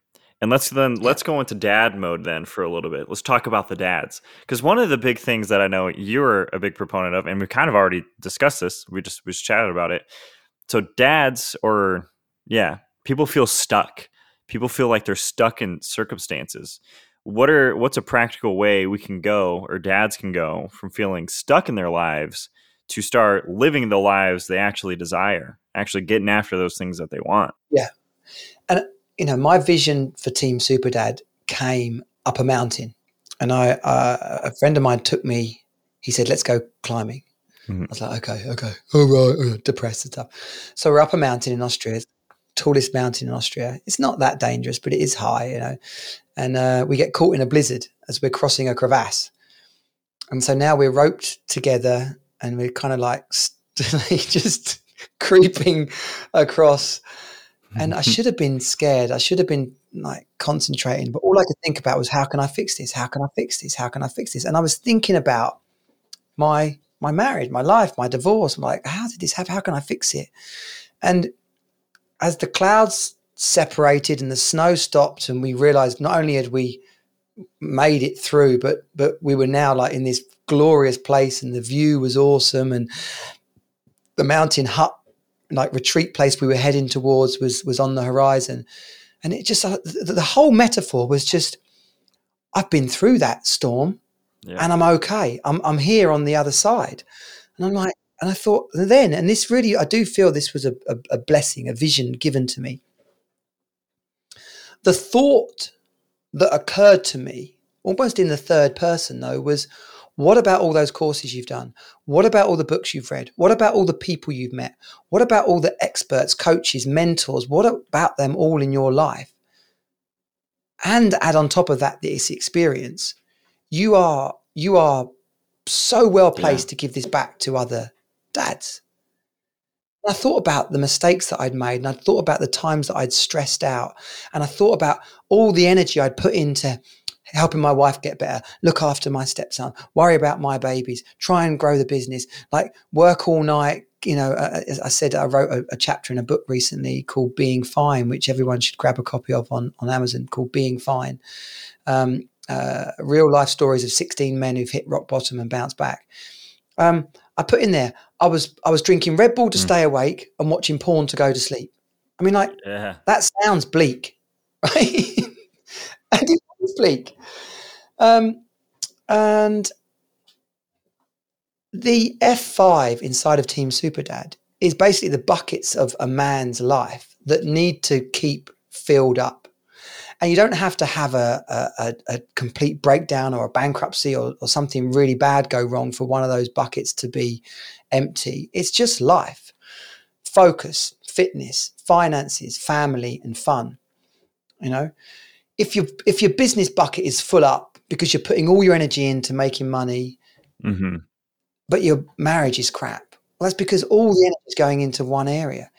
And let's then let's go into dad mode then for a little bit. Let's talk about the dads because one of the big things that I know you're a big proponent of, and we kind of already discussed this. We just we just chatted about it. So dads, or yeah, people feel stuck. People feel like they're stuck in circumstances. What are what's a practical way we can go, or dads can go, from feeling stuck in their lives to start living the lives they actually desire, actually getting after those things that they want. Yeah. And you know, my vision for Team Superdad came up a mountain, and I uh, a friend of mine took me. He said, "Let's go climbing." Mhm. I was like, "Okay, okay, all right," uh, depressed and stuff. So we're up a mountain in Austria, tallest mountain in Austria. It's not that dangerous, but it is high, you know. And uh, we get caught in a blizzard as we're crossing a crevasse, and so now we're roped together, and we're kind of like just creeping across and I should have been scared. I should have been like concentrating, but all I could think about was how can I fix this? How can I fix this? How can I fix this? And I was thinking about my my marriage, my life, my divorce. I'm like, how did this happen? How can I fix it? And as the clouds separated and the snow stopped, and we realized not only had we made it through, but but we were now like in this glorious place, and the view was awesome, and the mountain hut like retreat place we were heading towards was was on the horizon. And it just uh, the, the whole metaphor was just i've been through that storm Yeah. and i'm okay. I'm i'm here on the other side. And i'm like and i thought then and this really i do feel this was a, a, a blessing a vision given to me. The thought that occurred to me almost in the third person though was what about all those courses you've done? What about all the books you've read? What about all the people you've met? What about all the experts coaches mentors? What about them all in your life? And add on top of that this experience you are you are so well placed to give this back to other dads I thought about the mistakes that I'd made and I thought about the times that I'd stressed out and I thought about all the energy I'd put into helping my wife get better, look after my stepson, worry about my babies, try and grow the business, like work all night. You know, uh, as I said, I wrote a, a chapter in a book recently called Being Fine, which everyone should grab a copy of on, on Amazon called Being Fine. Um, uh, real life stories of 16 men who've hit rock bottom and bounced back. Um, I put in there, I was I was drinking Red Bull to Mm. stay awake and watching porn to go to sleep. I mean, like yeah. that sounds bleak, right? and it was bleak. Um, and the F5 inside of Team Superdad is basically the buckets of a man's life that need to keep filled up. And you don't have to have a, a, a- complete breakdown or a bankruptcy or, or something really bad go wrong for one of those buckets to be empty. It's just life focus, fitness, finances, family, and fun. You know, if your if your business bucket is full up because you're putting all your energy into making money, hmm but your marriage is crap, well, that's because all the energy is going into one area.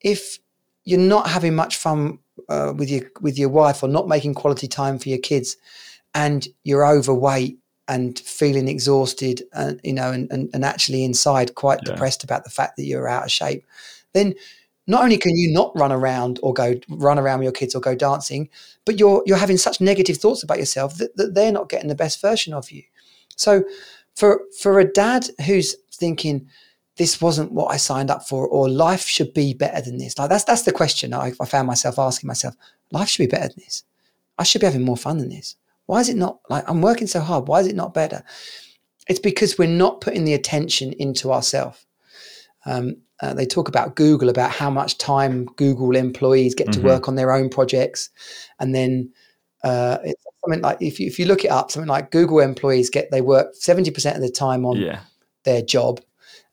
If you're not having much fun uh, with your with your wife or not making quality time for your kids, and you're overweight and feeling exhausted, and you know, and and, and actually inside quite yeah. depressed about the fact that you're out of shape, then not only can you not run around or go run around with your kids or go dancing, but you're you're having such negative thoughts about yourself that, that they're not getting the best version of you. So for for a dad who's thinking this wasn't what I signed up for, or life should be better than this. Like that's that's the question I, I found myself asking myself. Life should be better than this. I should be having more fun than this. Why is it not like I'm working so hard? Why is it not better? It's because we're not putting the attention into ourselves. Um, uh, they talk about Google about how much time Google employees get mm-hmm. to work on their own projects, and then uh, it's something like if you if you look it up, something like Google employees get they work seventy percent of the time on yeah. their job,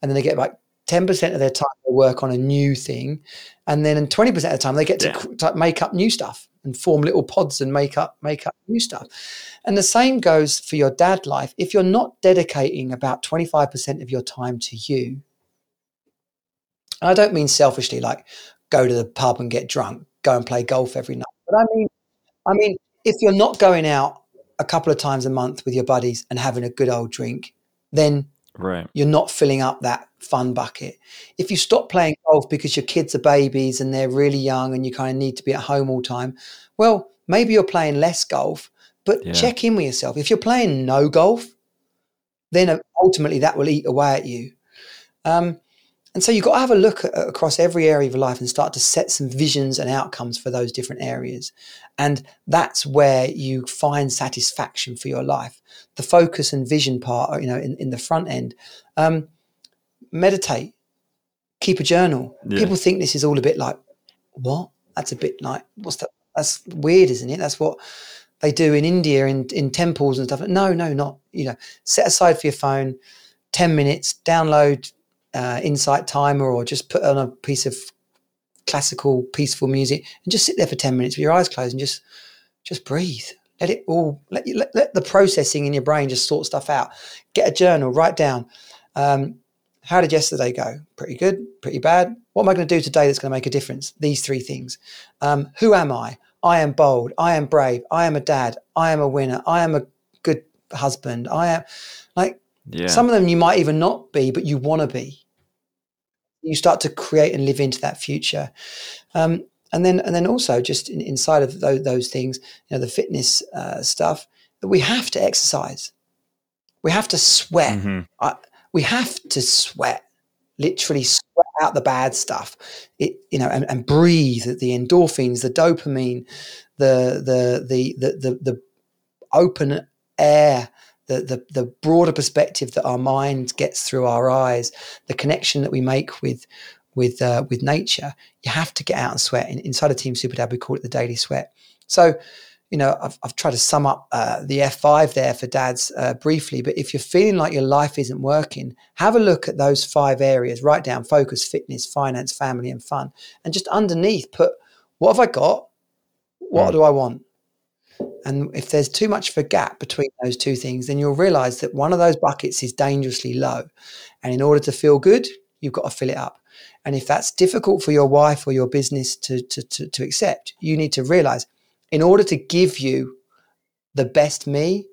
and then they get like ten percent of their time they work on a new thing, and then twenty percent of the time they get to, yeah. to make up new stuff and form little pods and make up make up new stuff. And the same goes for your dad life. If you're not dedicating about twenty five percent of your time to you, and I don't mean selfishly like go to the pub and get drunk, go and play golf every night, but I mean, I mean if you're not going out a couple of times a month with your buddies and having a good old drink, then right. you're not filling up that fun bucket. If you stop playing golf because your kids are babies and they're really young and you kind of need to be at home all time, well, maybe you're playing less golf, but yeah. check in with yourself. If you're playing no golf, then ultimately that will eat away at you. Um, and so you've got to have a look at, across every area of your life and start to set some visions and outcomes for those different areas. And that's where you find satisfaction for your life. The focus and vision part, you know, in, in the front end. Um, meditate, keep a journal. Yeah. People think this is all a bit like, what? That's a bit like, what's that? That's weird, isn't it? That's what they do in India in, in temples and stuff. No, no, not, you know, set aside for your phone 10 minutes, download uh, insight timer or just put on a piece of classical peaceful music and just sit there for 10 minutes with your eyes closed and just just breathe. Let it all let, you, let, let the processing in your brain just sort stuff out. Get a journal write down um, how did yesterday go? Pretty good pretty bad. What am i going to do today that's going to make a difference? These three things. Um, who am i? I am bold i am brave i am a dad i am a winner i am a good husband i am like yeah. Some of them you might even not be, but you want to be. You start to create and live into that future. Um, and then, and then also just in, inside of those, those, things, you know, the fitness uh, stuff, that we have to exercise. We have to sweat. Mm-hmm. I, we have to sweat, literally sweat out the bad stuff. It, you know, and, and breathe the endorphins, the dopamine, the the the the the, the open air the, the, the broader perspective that our mind gets through our eyes, the connection that we make with with uh, with nature, you have to get out and sweat. In, inside of Team Super Dad, we call it the daily sweat. So, you know, I've, I've tried to sum up uh, the F5 there for dads uh, briefly, but if you're feeling like your life isn't working, have a look at those five areas. Write down focus, fitness, finance, family, and fun. And just underneath, put what have I got? What mm. do I want? And if there's too much of a gap between those two things, then you'll realize that one of those buckets is dangerously low. And in order to feel good, you've got to fill it up. And if that's difficult for your wife or your business to, to, to, to accept, you need to realize in order to give you the best me,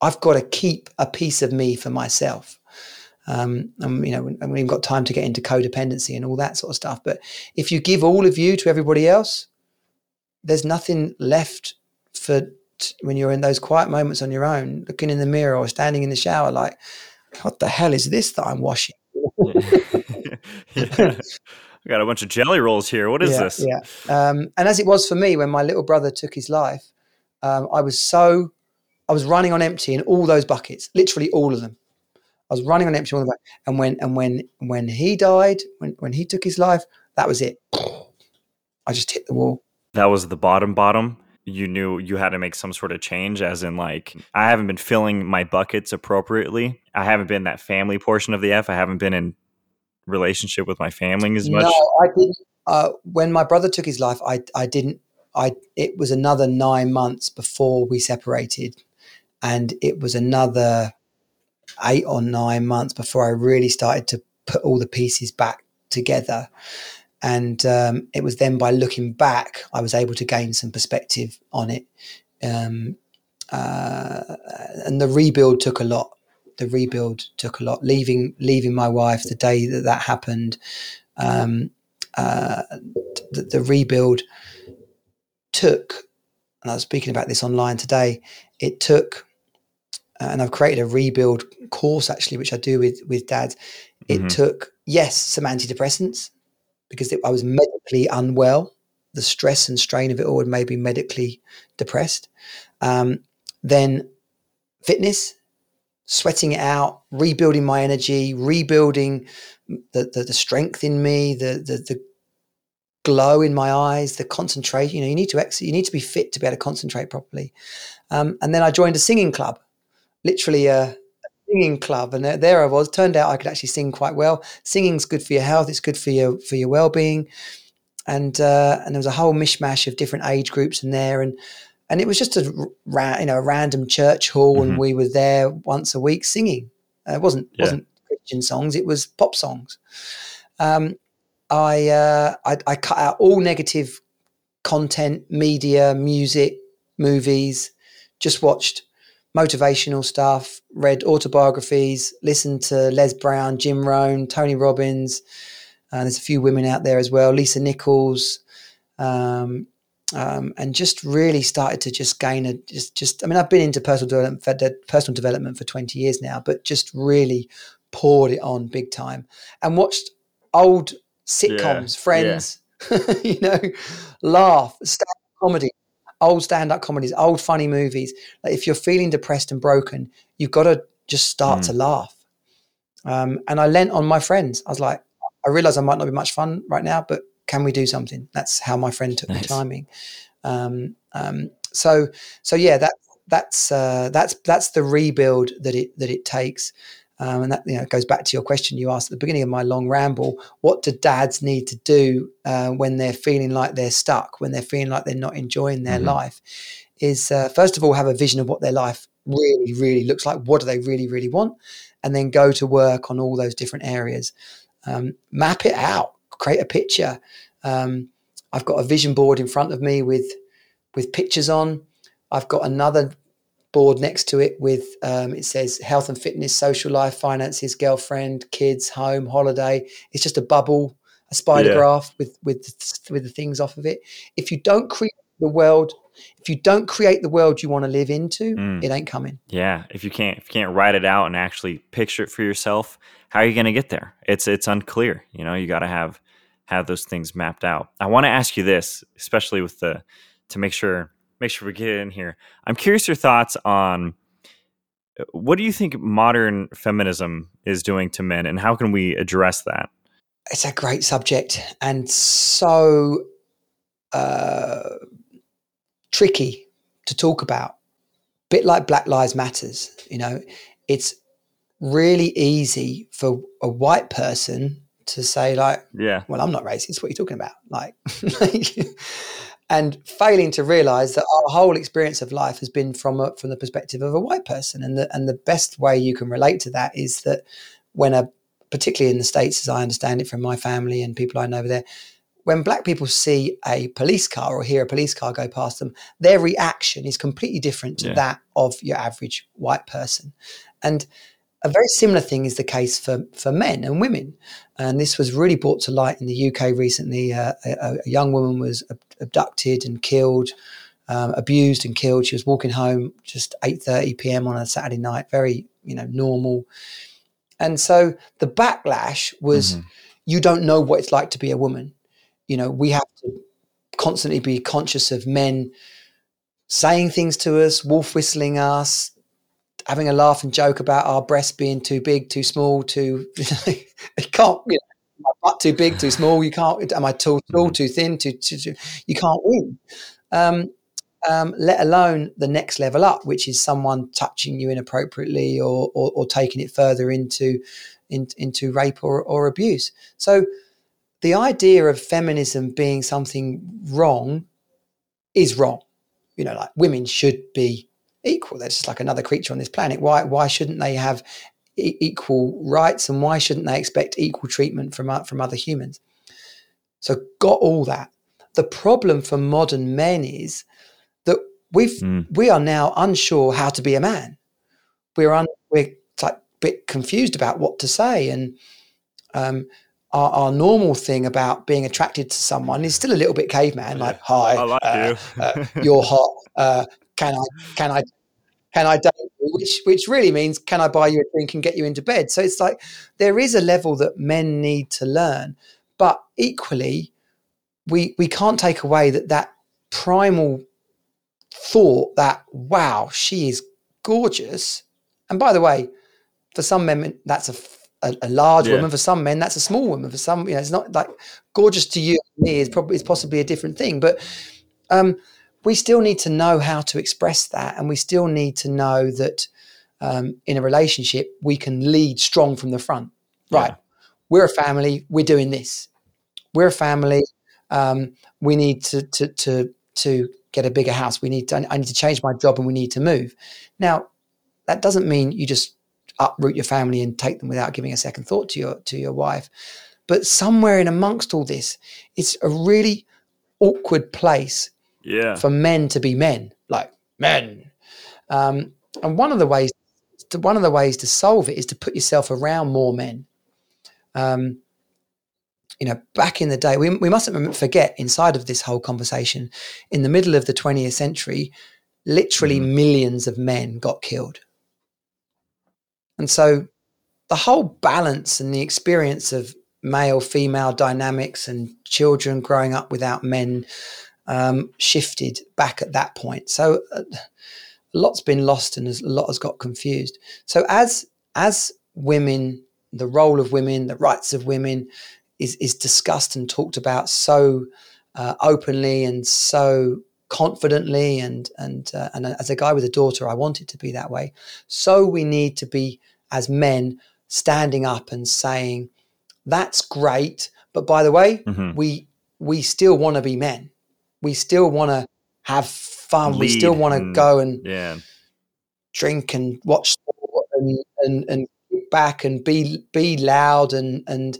I've got to keep a piece of me for myself. Um, and you know, we haven't even got time to get into codependency and all that sort of stuff. But if you give all of you to everybody else, there's nothing left for when you're in those quiet moments on your own, looking in the mirror or standing in the shower, like, what the hell is this that I'm washing? yeah. I got a bunch of jelly rolls here. What is yeah, this? Yeah. Um, and as it was for me when my little brother took his life, um, I was so, I was running on empty in all those buckets, literally all of them. I was running on empty all of them. And when, and when, when he died, when, when he took his life, that was it. I just hit the wall. That was the bottom, bottom you knew you had to make some sort of change as in like i haven't been filling my buckets appropriately. I haven't been that family portion of the f. I haven't been in relationship with my family as much. No i didn't uh, when my brother took his life i i didn't i it was another nine months before we separated and it was another eight or nine months before i really started to put all the pieces back together and um, it was then by looking back I was able to gain some perspective on it. Um, uh, and the rebuild took a lot. The rebuild took a lot. Leaving leaving my wife the day that that happened, um, uh, the, the rebuild took. And I was speaking about this online today. It took, and I've created a rebuild course actually, which I do with with dads. It mm-hmm. took yes some antidepressants because it, I was medically unwell. The stress and strain of it all had made me medically depressed. Um, then fitness, sweating it out, rebuilding my energy, rebuilding the, the, the strength in me, the, the, the glow in my eyes, the concentration. You know, you need to exit, you need to be fit to be able to concentrate properly. Um, and then I joined a singing club, literally a, singing club, and there, there, I was. Turned out I could actually sing quite well. Singing's good for your health. It's good for your for your well being. And uh, and there was a whole mishmash of different age groups in there, and and it was just a ra- you know a random church hall, mm-hmm. and we were there once a week singing. Uh, it wasn't yeah. wasn't Christian songs; it was pop songs. Um, I, uh, I I cut out all negative content, media, music, movies. Just watched motivational stuff, read autobiographies, listened to Les Brown, Jim Rohn, Tony Robbins. Uh, there's a few women out there as well, Lisa Nichols. Um, um, and just really started to just gain a just just I mean I've been into personal development for, personal development for 20 years now but just really poured it on big time and watched old sitcoms yeah, friends yeah. you know laugh stand comedy old stand-up comedies old funny movies like if you're feeling depressed and broken you've got to just start mm. to laugh um, and I lent on my friends I was like I realize I might not be much fun right now but can we do something? That's how my friend took nice. the timing. Um, um, so so yeah, that that's uh, that's that's the rebuild that it that it takes. Um, and that you know goes back to your question you asked at the beginning of my long ramble. What do dads need to do uh, when they're feeling like they're stuck, when they're feeling like they're not enjoying their mm-hmm. life? Is uh, first of all have a vision of what their life really, really looks like. What do they really, really want? And then go to work on all those different areas. Um, map it out create a picture. Um, I've got a vision board in front of me with with pictures on. I've got another board next to it with um, it says health and fitness, social life, finances, girlfriend, kids, home, holiday. It's just a bubble, a spider yeah. graph with with with the things off of it. If you don't create the world, if you don't create the world you want to live into, mm. it ain't coming. Yeah, if you can't if you can't write it out and actually picture it for yourself, how are you going to get there? It's it's unclear. You know, you got to have have those things mapped out. I want to ask you this, especially with the to make sure make sure we get in here. I'm curious your thoughts on uh, what do you think modern feminism is doing to men, and how can we address that? It's a great subject and so uh, tricky to talk about. Bit like Black Lives Matters, you know, it's really easy for a white person to say like, yeah, well, I'm not racist. What are you talking about? Like, and failing to realize that our whole experience of life has been from a, from the perspective of a white person, and the and the best way you can relate to that is that when a particularly in the states, as I understand it from my family and people I know over there, when black people see a police car or hear a police car go past them, their reaction is completely different to yeah. that of your average white person, and a very similar thing is the case for, for men and women. And this was really brought to light in the UK recently. Uh, a, a, young woman was abducted and killed, um, abused and killed. She was walking home just 8.30 p.m. on a Saturday night, very, you know, normal. And so the backlash was, mm-hmm. you don't know what it's like to be a woman. You know, we have to constantly be conscious of men saying things to us, wolf whistling us, having a laugh and joke about our breasts being too big, too small, too you can't you know, my butt too big, too small. You can't. Am I too tall, too thin, too, too, too You can't win. Um, um, let alone the next level up, which is someone touching you inappropriately or, or, or taking it further into in, into rape or, or abuse. So the idea of feminism being something wrong is wrong. You know, like women should be equal. They're just like another creature on this planet. Why why shouldn't they have e- equal rights and why shouldn't they expect equal treatment from from other humans? So got all that. The problem for modern men is that we've Mm. we are now unsure how to be a man. We're un, we're like a bit confused about what to say, and um, our, our normal thing about being attracted to someone is still a little bit caveman, like hi, I like uh, you. uh, you're hot. Uh, can I can I can I date you? Which which really means can I buy you a drink and get you into bed? So it's like there is a level that men need to learn, but equally, we we can't take away that that primal thought that wow she is gorgeous, and by the way, for some men that's a a large Yeah. woman. For some men, that's a small woman. For some, you know, it's not like gorgeous to you and me is probably is possibly a different thing, but um, we still need to know how to express that, and we still need to know that um, in a relationship we can lead strong from the front. Right, Yeah. we're a family. We're doing this. We're a family. Um, we need to to to to get a bigger house. We need to. I need to change my job, and we need to move. Now, that doesn't mean you just uproot your family and take them without giving a second thought to your to your wife. But somewhere in amongst all this, it's a really awkward place Yeah. for men to be men, like men. Um, and one of the ways, to, one of the ways to solve it is to put yourself around more men. Um, you know, back in the day, we, we mustn't forget inside of this whole conversation, in the middle of the 20th century, literally Mhm. millions of men got killed. And so the whole balance and the experience of male female dynamics and children growing up without men um, shifted back at that point. So uh, a lot's been lost and a lot has got confused. So as as women, the role of women, the rights of women is is discussed and talked about so uh, openly and so confidently and and uh, and as a guy with a daughter, I want it to be that way. So we need to be as men standing up and saying, "That's great," but by the way, Mhm. we we still want to be men. We still want to have fun. we still want to go and Yeah. drink and watch sport and and and back and be be loud and and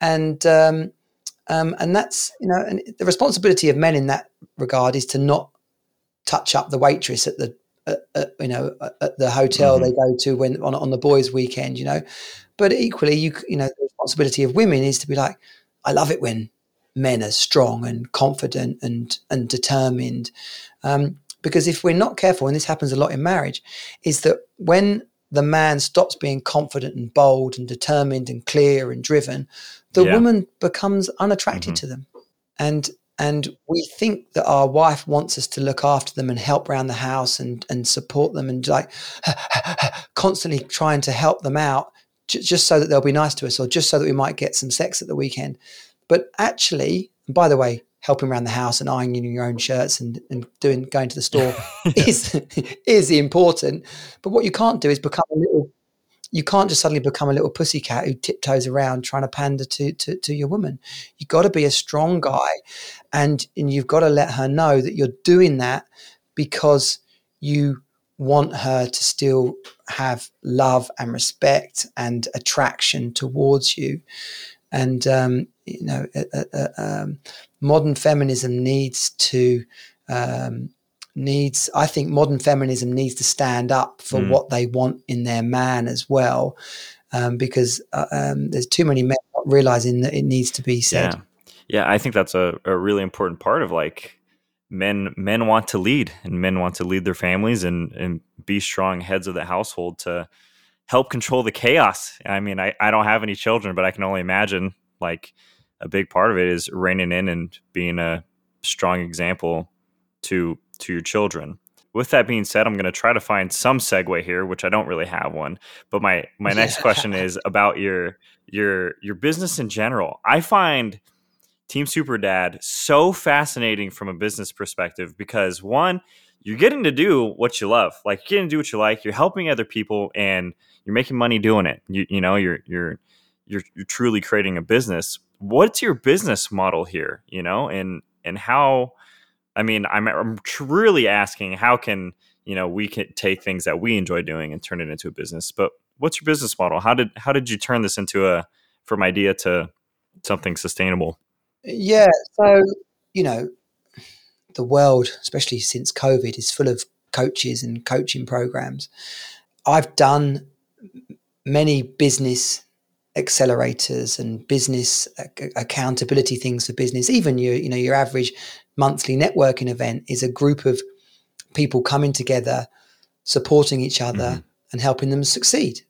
and um, um, and that's you know and the responsibility of men in that regard is to not touch up the waitress at the at, at, you know at- the hotel they go to when on on the boys' weekend you know, but equally you you know the responsibility of women is to be like I love it when men are strong and confident and and determined. Um, because if we're not careful, and this happens a lot in marriage, is that when the man stops being confident and bold and determined and clear and driven, the Yeah. woman becomes unattracted Mhm. to them. And and we think that our wife wants us to look after them and help around the house and and support them and like constantly trying to help them out j- just so that they'll be nice to us or just so that we might get some sex at the weekend. But actually, and by the way, helping around the house and ironing your own shirts and, and doing going to the store is is important. But what you can't do is become a little. You can't just suddenly become a little pussycat who tiptoes around trying to pander to to, to your woman. You've got to be a strong guy, and and you've got to let her know that you're doing that because you want her to still have love and respect and attraction towards you. And um, you know, uh, uh, um, modern feminism needs to um, needs. I think modern feminism needs to stand up for Mm. what they want in their man as well, um, because uh, um, there's too many men not realizing that it needs to be said. Yeah. Yeah, I think that's a, a really important part of like men men want to lead and men want to lead their families and and be strong heads of the household to help control the chaos. I mean, I, I don't have any children, but I can only imagine like a big part of it is reining in and being a strong example to to your children. With that being said, I'm going to try to find some segue here, which I don't really have one. But my my next question is about your your your business in general. I find Team Super Dad so fascinating from a business perspective because one, you're getting to do what you love. Like you're getting to do what you like. You're helping other people and you're making money doing it. You you know, you're you're you're you're truly creating a business. What's your business model here, you know? And and how I mean, I'm I'm truly asking how can, you know, we can take things that we enjoy doing and turn it into a business. But what's your business model? How did how did you turn this into a from idea to something sustainable? Yeah. So, you know, the world, especially since COVID, is full of coaches and coaching programs. I've done many business accelerators and business accountability things for business. Even your, you know, your average monthly networking event is a group of people coming together, supporting each other, mm-hmm. and helping them succeed.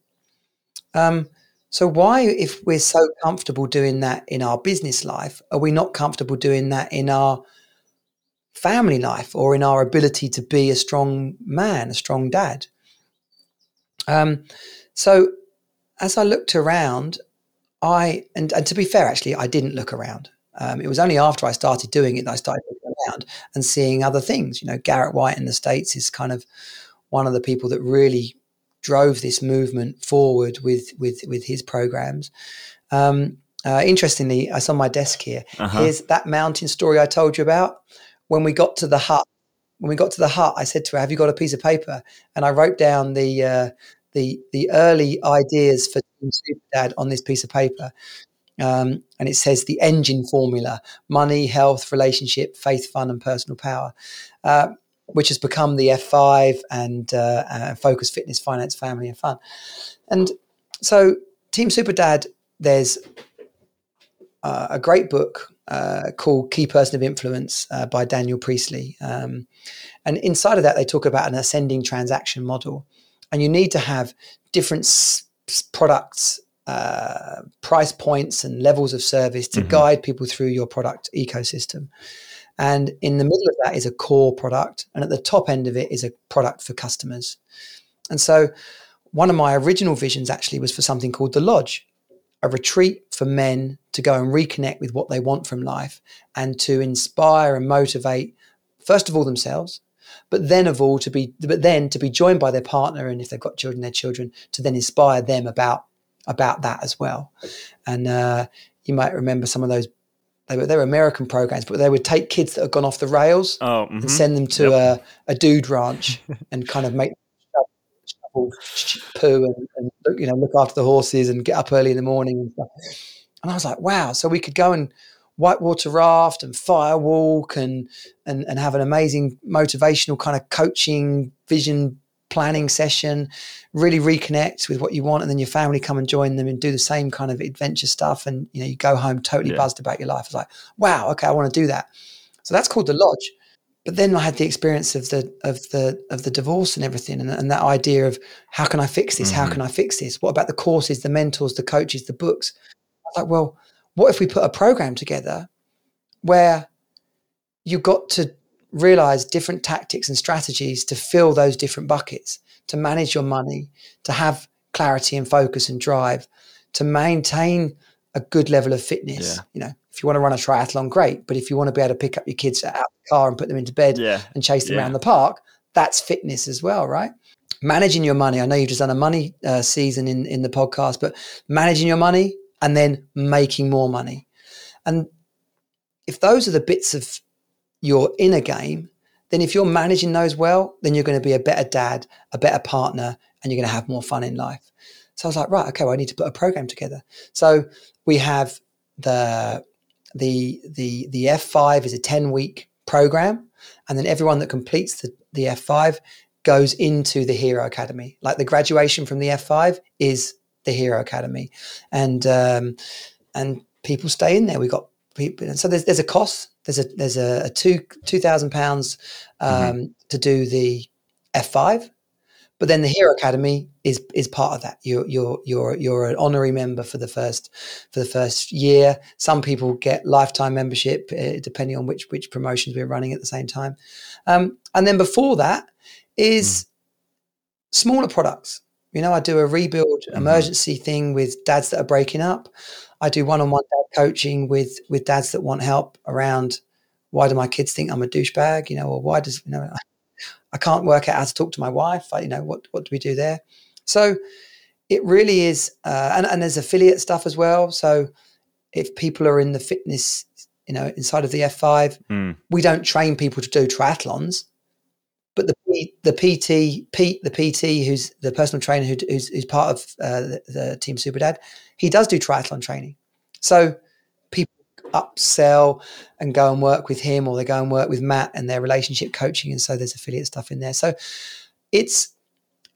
Um, so why, if we're so comfortable doing that in our business life, are we not comfortable doing that in our family life or in our ability to be a strong man, a strong dad? Um, so as I looked around, I and, and to be fair, actually, I didn't look around. Um, it was only after I started doing it that I started looking around and seeing other things. You know, Garrett White in the States is kind of one of the people that really drove this movement forward with with with his programs. Um, uh, interestingly, I saw my desk here. Uh-huh. Here's that mountain story I told you about. When we got to the hut, when we got to the hut, I said to her, "Have you got a piece of paper?" And I wrote down the uh, the the early ideas for Team Superdad on this piece of paper. Um, and it says the engine formula: money, health, relationship, faith, fun, and personal power. Uh, which has become the F5 and uh, uh, Focus Fitness, Finance, Family, and Fun. And so, Team Super Dad, there's uh, a great book uh, called Key Person of Influence uh, by Daniel Priestley. Um, and inside of that, they talk about an ascending transaction model. And you need to have different s- products, uh, price points, and levels of service to mm-hmm. guide people through your product ecosystem. And in the middle of that is a core product. And at the top end of it is a product for customers. And so one of my original visions actually was for something called The Lodge, a retreat for men to go and reconnect with what they want from life and to inspire and motivate, first of all, themselves, but then of all to be but then to be joined by their partner and if they've got children their children to then inspire them about about that as well and uh, you might remember some of those they were they were American programs, but they would take kids that had gone off the rails oh, mm-hmm. and send them to yep. a, a dude ranch and kind of make shovel, poo and, and, you know look after the horses and get up early in the morning and stuff. And I was like, wow! So we could go and whitewater raft and firewalk and and and have an amazing motivational kind of coaching vision planning session, really reconnect with what you want, and then your family come and join them and do the same kind of adventure stuff. And you know, you go home totally yeah. buzzed about your life. It's like, wow, okay, I want to do that. So that's called the lodge. But then I had the experience of the of the of the divorce and everything, and, and that idea of how can I fix this? Mm-hmm. How can I fix this? What about the courses, the mentors, the coaches, the books? I was like, well, what if we put a program together where you got to realize different tactics and strategies to fill those different buckets, to manage your money, to have clarity and focus and drive, to maintain a good level of fitness. Yeah. You know, if you want to run a triathlon, great. But if you want to be able to pick up your kids out of the car and put them into bed yeah. and chase them yeah. around the park, that's fitness as well, right? Managing your money. I know you've just done a money uh, season in, in the podcast, but managing your money and then making more money. And if those are the bits of your inner game, then if you're managing those well, then you're going to be a better dad, a better partner, and you're going to have more fun in life. So I was like, right, okay, well, I need to put a program together. So we have the the the the F5 is a 10 week program, and then everyone that completes the, the F5 goes into the Hero Academy. Like the graduation from the F5 is the Hero Academy, and um, and people stay in there. We got people, and so there's there's a cost there's a there's a, a two two thousand pounds um, mm-hmm. to do the F five, but then the Hero Academy is is part of that. You're you're you're you're an honorary member for the first for the first year. Some people get lifetime membership uh, depending on which which promotions we're running at the same time. Um, and then before that is mm. smaller products. You know, I do a rebuild mm-hmm. emergency thing with dads that are breaking up. I do one-on-one dad coaching with with dads that want help around why do my kids think I'm a douchebag, you know, or why does you know I can't work out how to talk to my wife. I, you know, what what do we do there? So it really is, uh, and and there's affiliate stuff as well. So if people are in the fitness, you know, inside of the F5, mm. we don't train people to do triathlons but the the PT Pete the PT who's the personal trainer who, who's, who's part of uh, the, the, team Super Dad, he does do triathlon training. So upsell and go and work with him or they go and work with Matt and their relationship coaching. And so there's affiliate stuff in there. So it's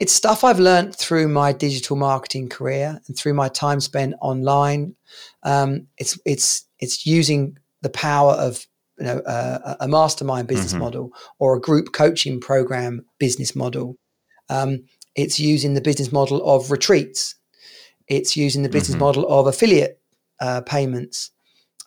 it's stuff I've learned through my digital marketing career and through my time spent online. Um, it's it's it's using the power of you know uh, a mastermind business mm-hmm. model or a group coaching program business model. Um, it's using the business model of retreats. It's using the business mm-hmm. model of affiliate uh, payments,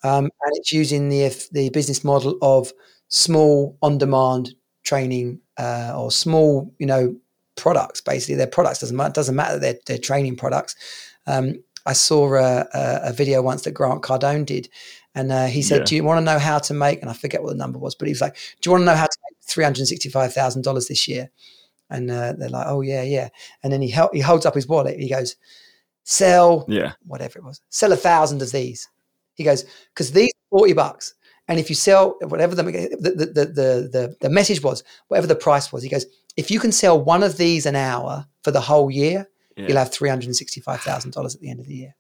um, and it's using the the business model of small on demand training uh, or small you know products. Basically, their products doesn't matter, doesn't matter they're, they're training products. Um, I saw a, a, a, video once that Grant Cardone did, and uh, he said, yeah. "Do you want to know how to make?" And I forget what the number was, but he was like, "Do you want to know how to make three hundred sixty-five thousand dollars this year?" And uh, they're like, "Oh yeah, yeah." And then he he holds up his wallet. He goes, "Sell, yeah, whatever it was, sell a thousand of these." He goes, "Because these forty bucks." And if you sell whatever the, the, the, the, the, the message was, whatever the price was, he goes, if you can sell one of these an hour for the whole year, yeah. you'll have $365,000 at the end of the year.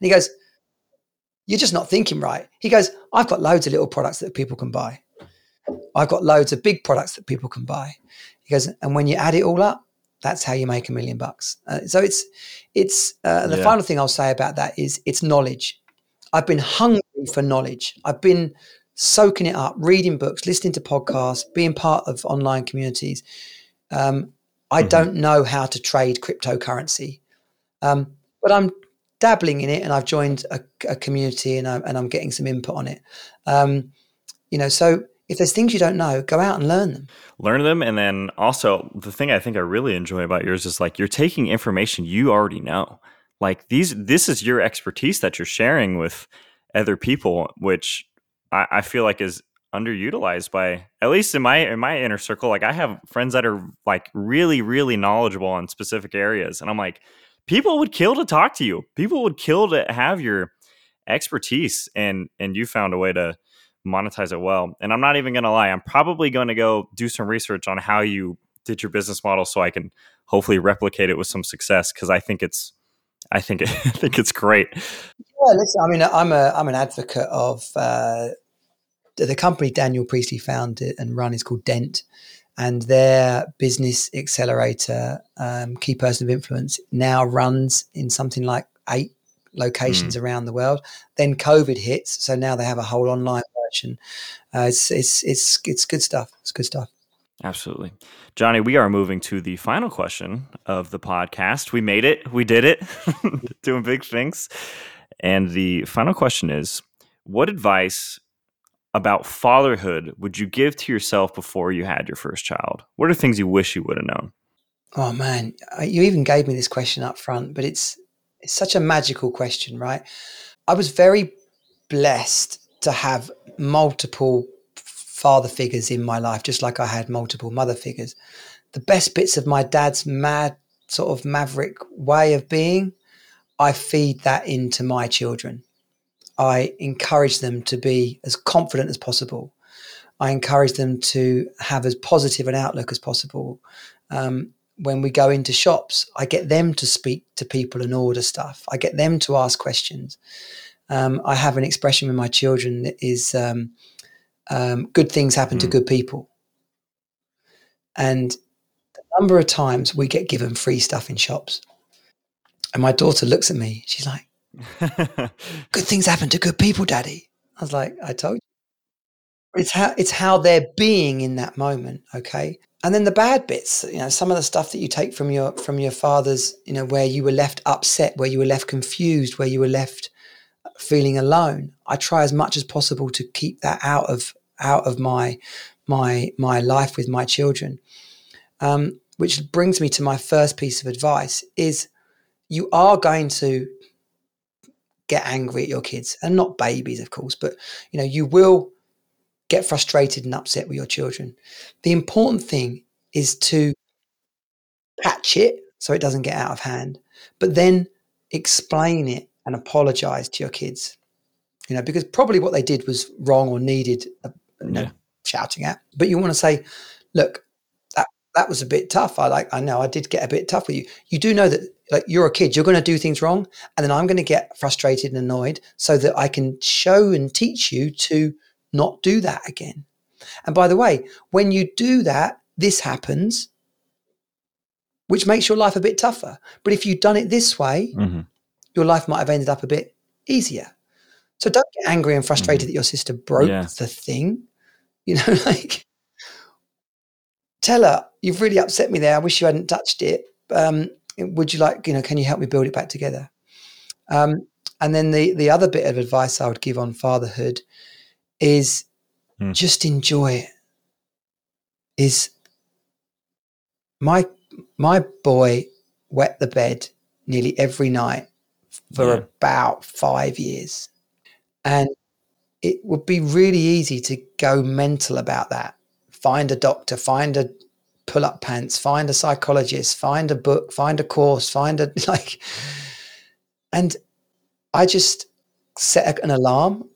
And he goes, You're just not thinking right. He goes, I've got loads of little products that people can buy. I've got loads of big products that people can buy. He goes, And when you add it all up, that's how you make a million bucks. Uh, so it's, it's, uh, the yeah. final thing I'll say about that is it's knowledge. I've been hungry for knowledge. I've been soaking it up, reading books, listening to podcasts, being part of online communities. Um, I mm-hmm. don't know how to trade cryptocurrency, um, but I'm dabbling in it, and I've joined a, a community, and I'm, and I'm getting some input on it. Um, you know, so if there's things you don't know, go out and learn them. Learn them, and then also the thing I think I really enjoy about yours is like you're taking information you already know. Like these, this is your expertise that you're sharing with other people, which I, I feel like is underutilized by at least in my in my inner circle like i have friends that are like really really knowledgeable on specific areas and i'm like people would kill to talk to you people would kill to have your expertise and and you found a way to monetize it well. And i'm not even going to lie i'm probably going to go do some research on how you did your business model so i can hopefully replicate it with some success because i think it's i think it, i think it's great. Yeah listen i mean i'm a i'm an advocate of uh the company Daniel Priestley founded and run is called Dent, and their business accelerator, um, key person of influence, now runs in something like eight locations mm. around the world. Then COVID hits, so now they have a whole online version. Uh, it's it's it's it's good stuff. It's good stuff. Absolutely. Jonnie, we are moving to the final question of the podcast. We made it. We did it. Doing big things. And the final question is what advice about fatherhood would you give to yourself before you had your first child? What are things you wish you would have known? Oh man, you even gave me this question up front, but it's it's such a magical question, right? I was very blessed to have multiple father figures in my life, just like I had multiple mother figures. The best bits of my dad's mad sort of maverick way of being, I feed that into my children. I encourage them to be as confident as possible. I encourage them to have as positive an outlook as possible. Um, when we go into shops, I get them to speak to people and order stuff. I get them to ask questions. Um, I have an expression with my children that is um, um good things happen mm. to hmm. good people. And the number of times we get given free stuff in shops. And my daughter looks at me, she's like, good things happen to good people, Daddy. I was like, I told you. It's how it's how they're being in that moment, okay? And then the bad bits, you know, some of the stuff that you take from your from your father's, you know, where you were left upset, where you were left confused, where you were left feeling alone. I try as much as possible to keep that out of out of my my my life with my children. Um, which brings me to my first piece of advice is you are going to get angry at your kids and not babies of course but you know you will get frustrated and upset with your children the important thing is to patch it so it doesn't get out of hand but then explain it and apologize to your kids you know because probably what they did was wrong or needed uh, you know, yeah. shouting at but you want to say look that that was a bit tough. I like, I know I did get a bit tough with you. You do know that like you're a kid, you're going to do things wrong. And then I'm going to get frustrated and annoyed so that I can show and teach you to not do that again. And by the way, when you do that, this happens, which makes your life a bit tougher. But if you'd done it this way, mm-hmm. your life might have ended up a bit easier. So don't get angry and frustrated mm-hmm. that your sister broke yeah. the thing. You know, like tell her, you've really upset me there. I wish you hadn't touched it. Um, would you like, you know, can you help me build it back together? Um, and then the the other bit of advice I would give on fatherhood is mm. just enjoy it. Is my my boy wet the bed nearly every night for yeah. about five years. And it would be really easy to go mental about that. Find a doctor, find a pull up pants, find a psychologist, find a book, find a course, find a like. And I just set an alarm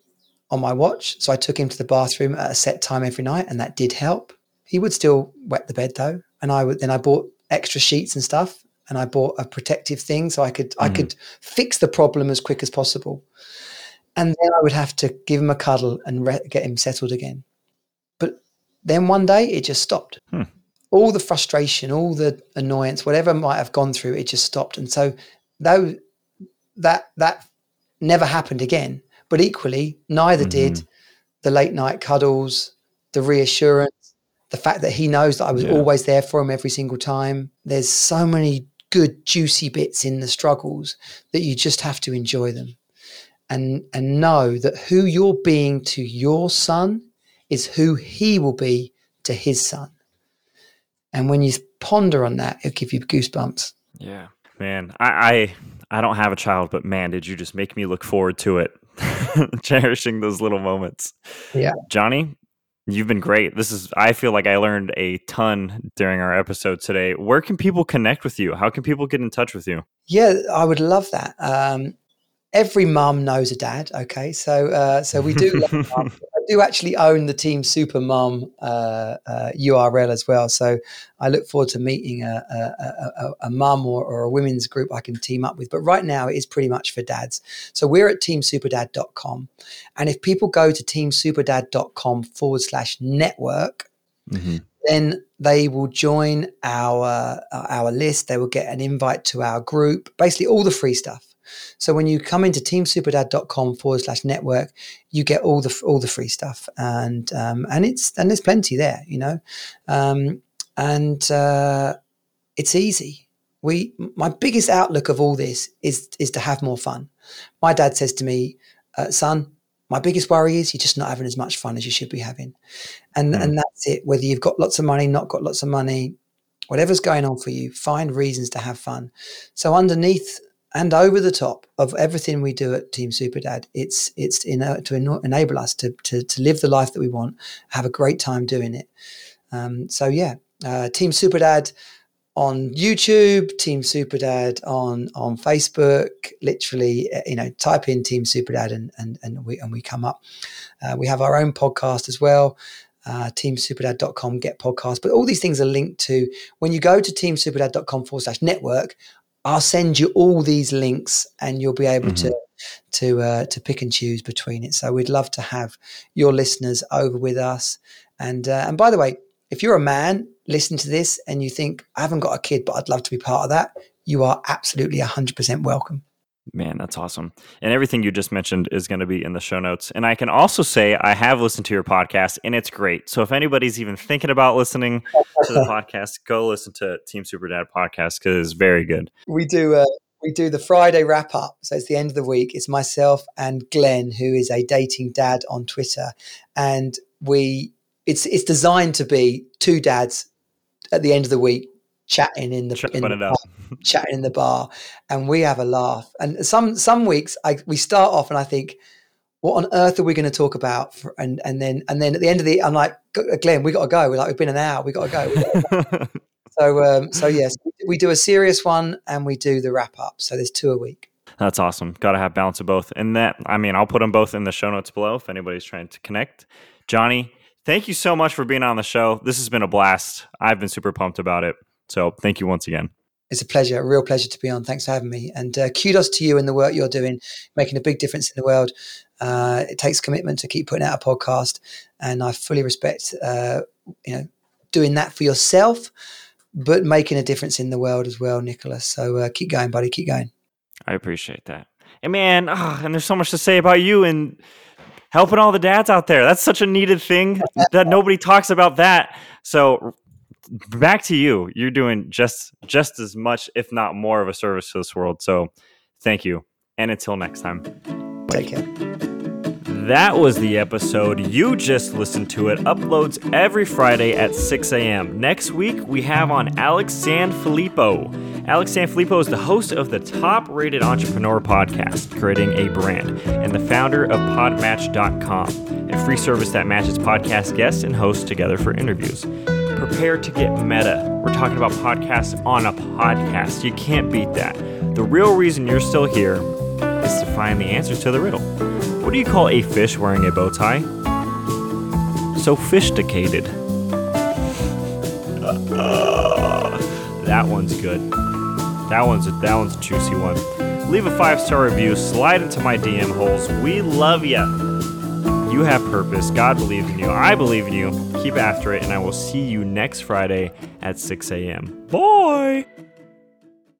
on my watch. So I took him to the bathroom at a set time every night, and that did help. He would still wet the bed though, and I would then I bought extra sheets and stuff, and I bought a protective thing so I could mm. I could fix the problem as quick as possible. And then I would have to give him a cuddle and re- get him settled again. But then one day it just stopped. Hmm all the frustration, all the annoyance, whatever might have gone through, it just stopped. And so though that that never happened again, but equally neither mm-hmm. did the late night cuddles, the reassurance, the fact that he knows that I was yeah. always there for him every single time. There's so many good juicy bits in the struggles that you just have to enjoy them. And and know that who you're being to your son is who he will be to his son. And when you ponder on that, it'll give you goosebumps. Yeah, man. I, I I don't have a child, but man, did you just make me look forward to it, cherishing those little moments. Yeah, Jonnie, you've been great. This is I feel like I learned a ton during our episode today. Where can people connect with you? How can people get in touch with you? Yeah, I would love that. Um, every mum knows a dad. Okay, so uh, so we do. I do actually own the Team Super Mum uh, uh, URL as well. So I look forward to meeting a, a, a, a mum or, or, a women's group I can team up with. But right now it is pretty much for dads. So we're at teamsuperdad.com, and if people go to teamsuperdad.com forward slash network. Mm-hmm then they will join our uh, our list. They will get an invite to our group, basically all the free stuff. So when you come into teamsuperdad.com forward slash network, you get all the all the free stuff, and um, and it's and there's plenty there, you know, um, and uh, it's easy. We my biggest outlook of all this is is to have more fun. My dad says to me, uh, "Son, my biggest worry is you're just not having as much fun as you should be having, and mm. and that's it. Whether you've got lots of money, not got lots of money." Whatever's going on for you, find reasons to have fun. So underneath and over the top of everything we do at Team Superdad. It's it's in, uh, to en- enable us to, to, to live the life that we want, have a great time doing it. Um, so yeah, uh, Team Superdad on YouTube, Team Superdad on on Facebook. Literally, uh, you know, type in Team Superdad and and and we and we come up. Uh, we have our own podcast as well. Uh, teamsuperdad.com get podcast but all these things are linked to when you go to teamsuperdad.com forward slash network I'll send you all these links, and you'll be able mm-hmm. to to uh, to pick and choose between it. So we'd love to have your listeners over with us. And uh, and by the way, if you're a man listening to this and you think I haven't got a kid, but I'd love to be part of that, you are absolutely hundred percent welcome. Man, that's awesome. And everything you just mentioned is going to be in the show notes. And I can also say I have listened to your podcast and it's great. So if anybody's even thinking about listening to the podcast, go listen to Team Super Dad podcast because it's very good. We do uh, we do the Friday wrap up. So it's the end of the week. It's myself and Glenn, who is a dating dad on Twitter. And we it's it's designed to be two dads at the end of the week chatting in the, in the chatting in the bar, and we have a laugh. And some some weeks I, we start off and I think, what on earth are we going to talk about? For, and and then and then at the end of the, I'm like, Glenn, we got to go. We're like, we've been an hour. We got to go. so um, so yes, we do a serious one and we do the wrap up. So there's two a week. That's awesome. Got to have balance of both. And that, I mean, I'll put them both in the show notes below if anybody's trying to connect. Jonnie, thank you so much for being on the show. This has been a blast. I've been super pumped about it. So thank you once again. It's a pleasure, a real pleasure to be on. Thanks for having me. And uh, kudos to you and the work you're doing, making a big difference in the world. Uh, it takes commitment to keep putting out a podcast, and I fully respect uh, you know doing that for yourself, but making a difference in the world as well, Nickolas. So uh, keep going, buddy. Keep going. I appreciate that. And man, oh, and there's so much to say about you and helping all the dads out there. That's such a needed thing that nobody talks about that. So back to you. You're doing just just as much, if not more, of a service to this world. So thank you. And until next time. Take care. That was the episode. You just listened to it. Uploads every Friday at 6 a.m. Next week, we have on Alex Sanfilippo. Alex Sanfilippo is the host of the top rated entrepreneur podcast, Creating a Brand, and the founder of Podmatch.com, a free service that matches podcast guests and hosts together for interviews. Prepare to get meta. We're talking about podcasts on a podcast. You can't beat that. The real reason you're still here is to find the answers to the riddle. What do you call a fish wearing a bow tie? Sophisticated. that one's good. That one's a, that one's a juicy one. Leave a five star review. Slide into my DM holes. We love ya. You have purpose. God believes in you. I believe in you. Keep after it, and I will see you next Friday at 6 a.m. Bye.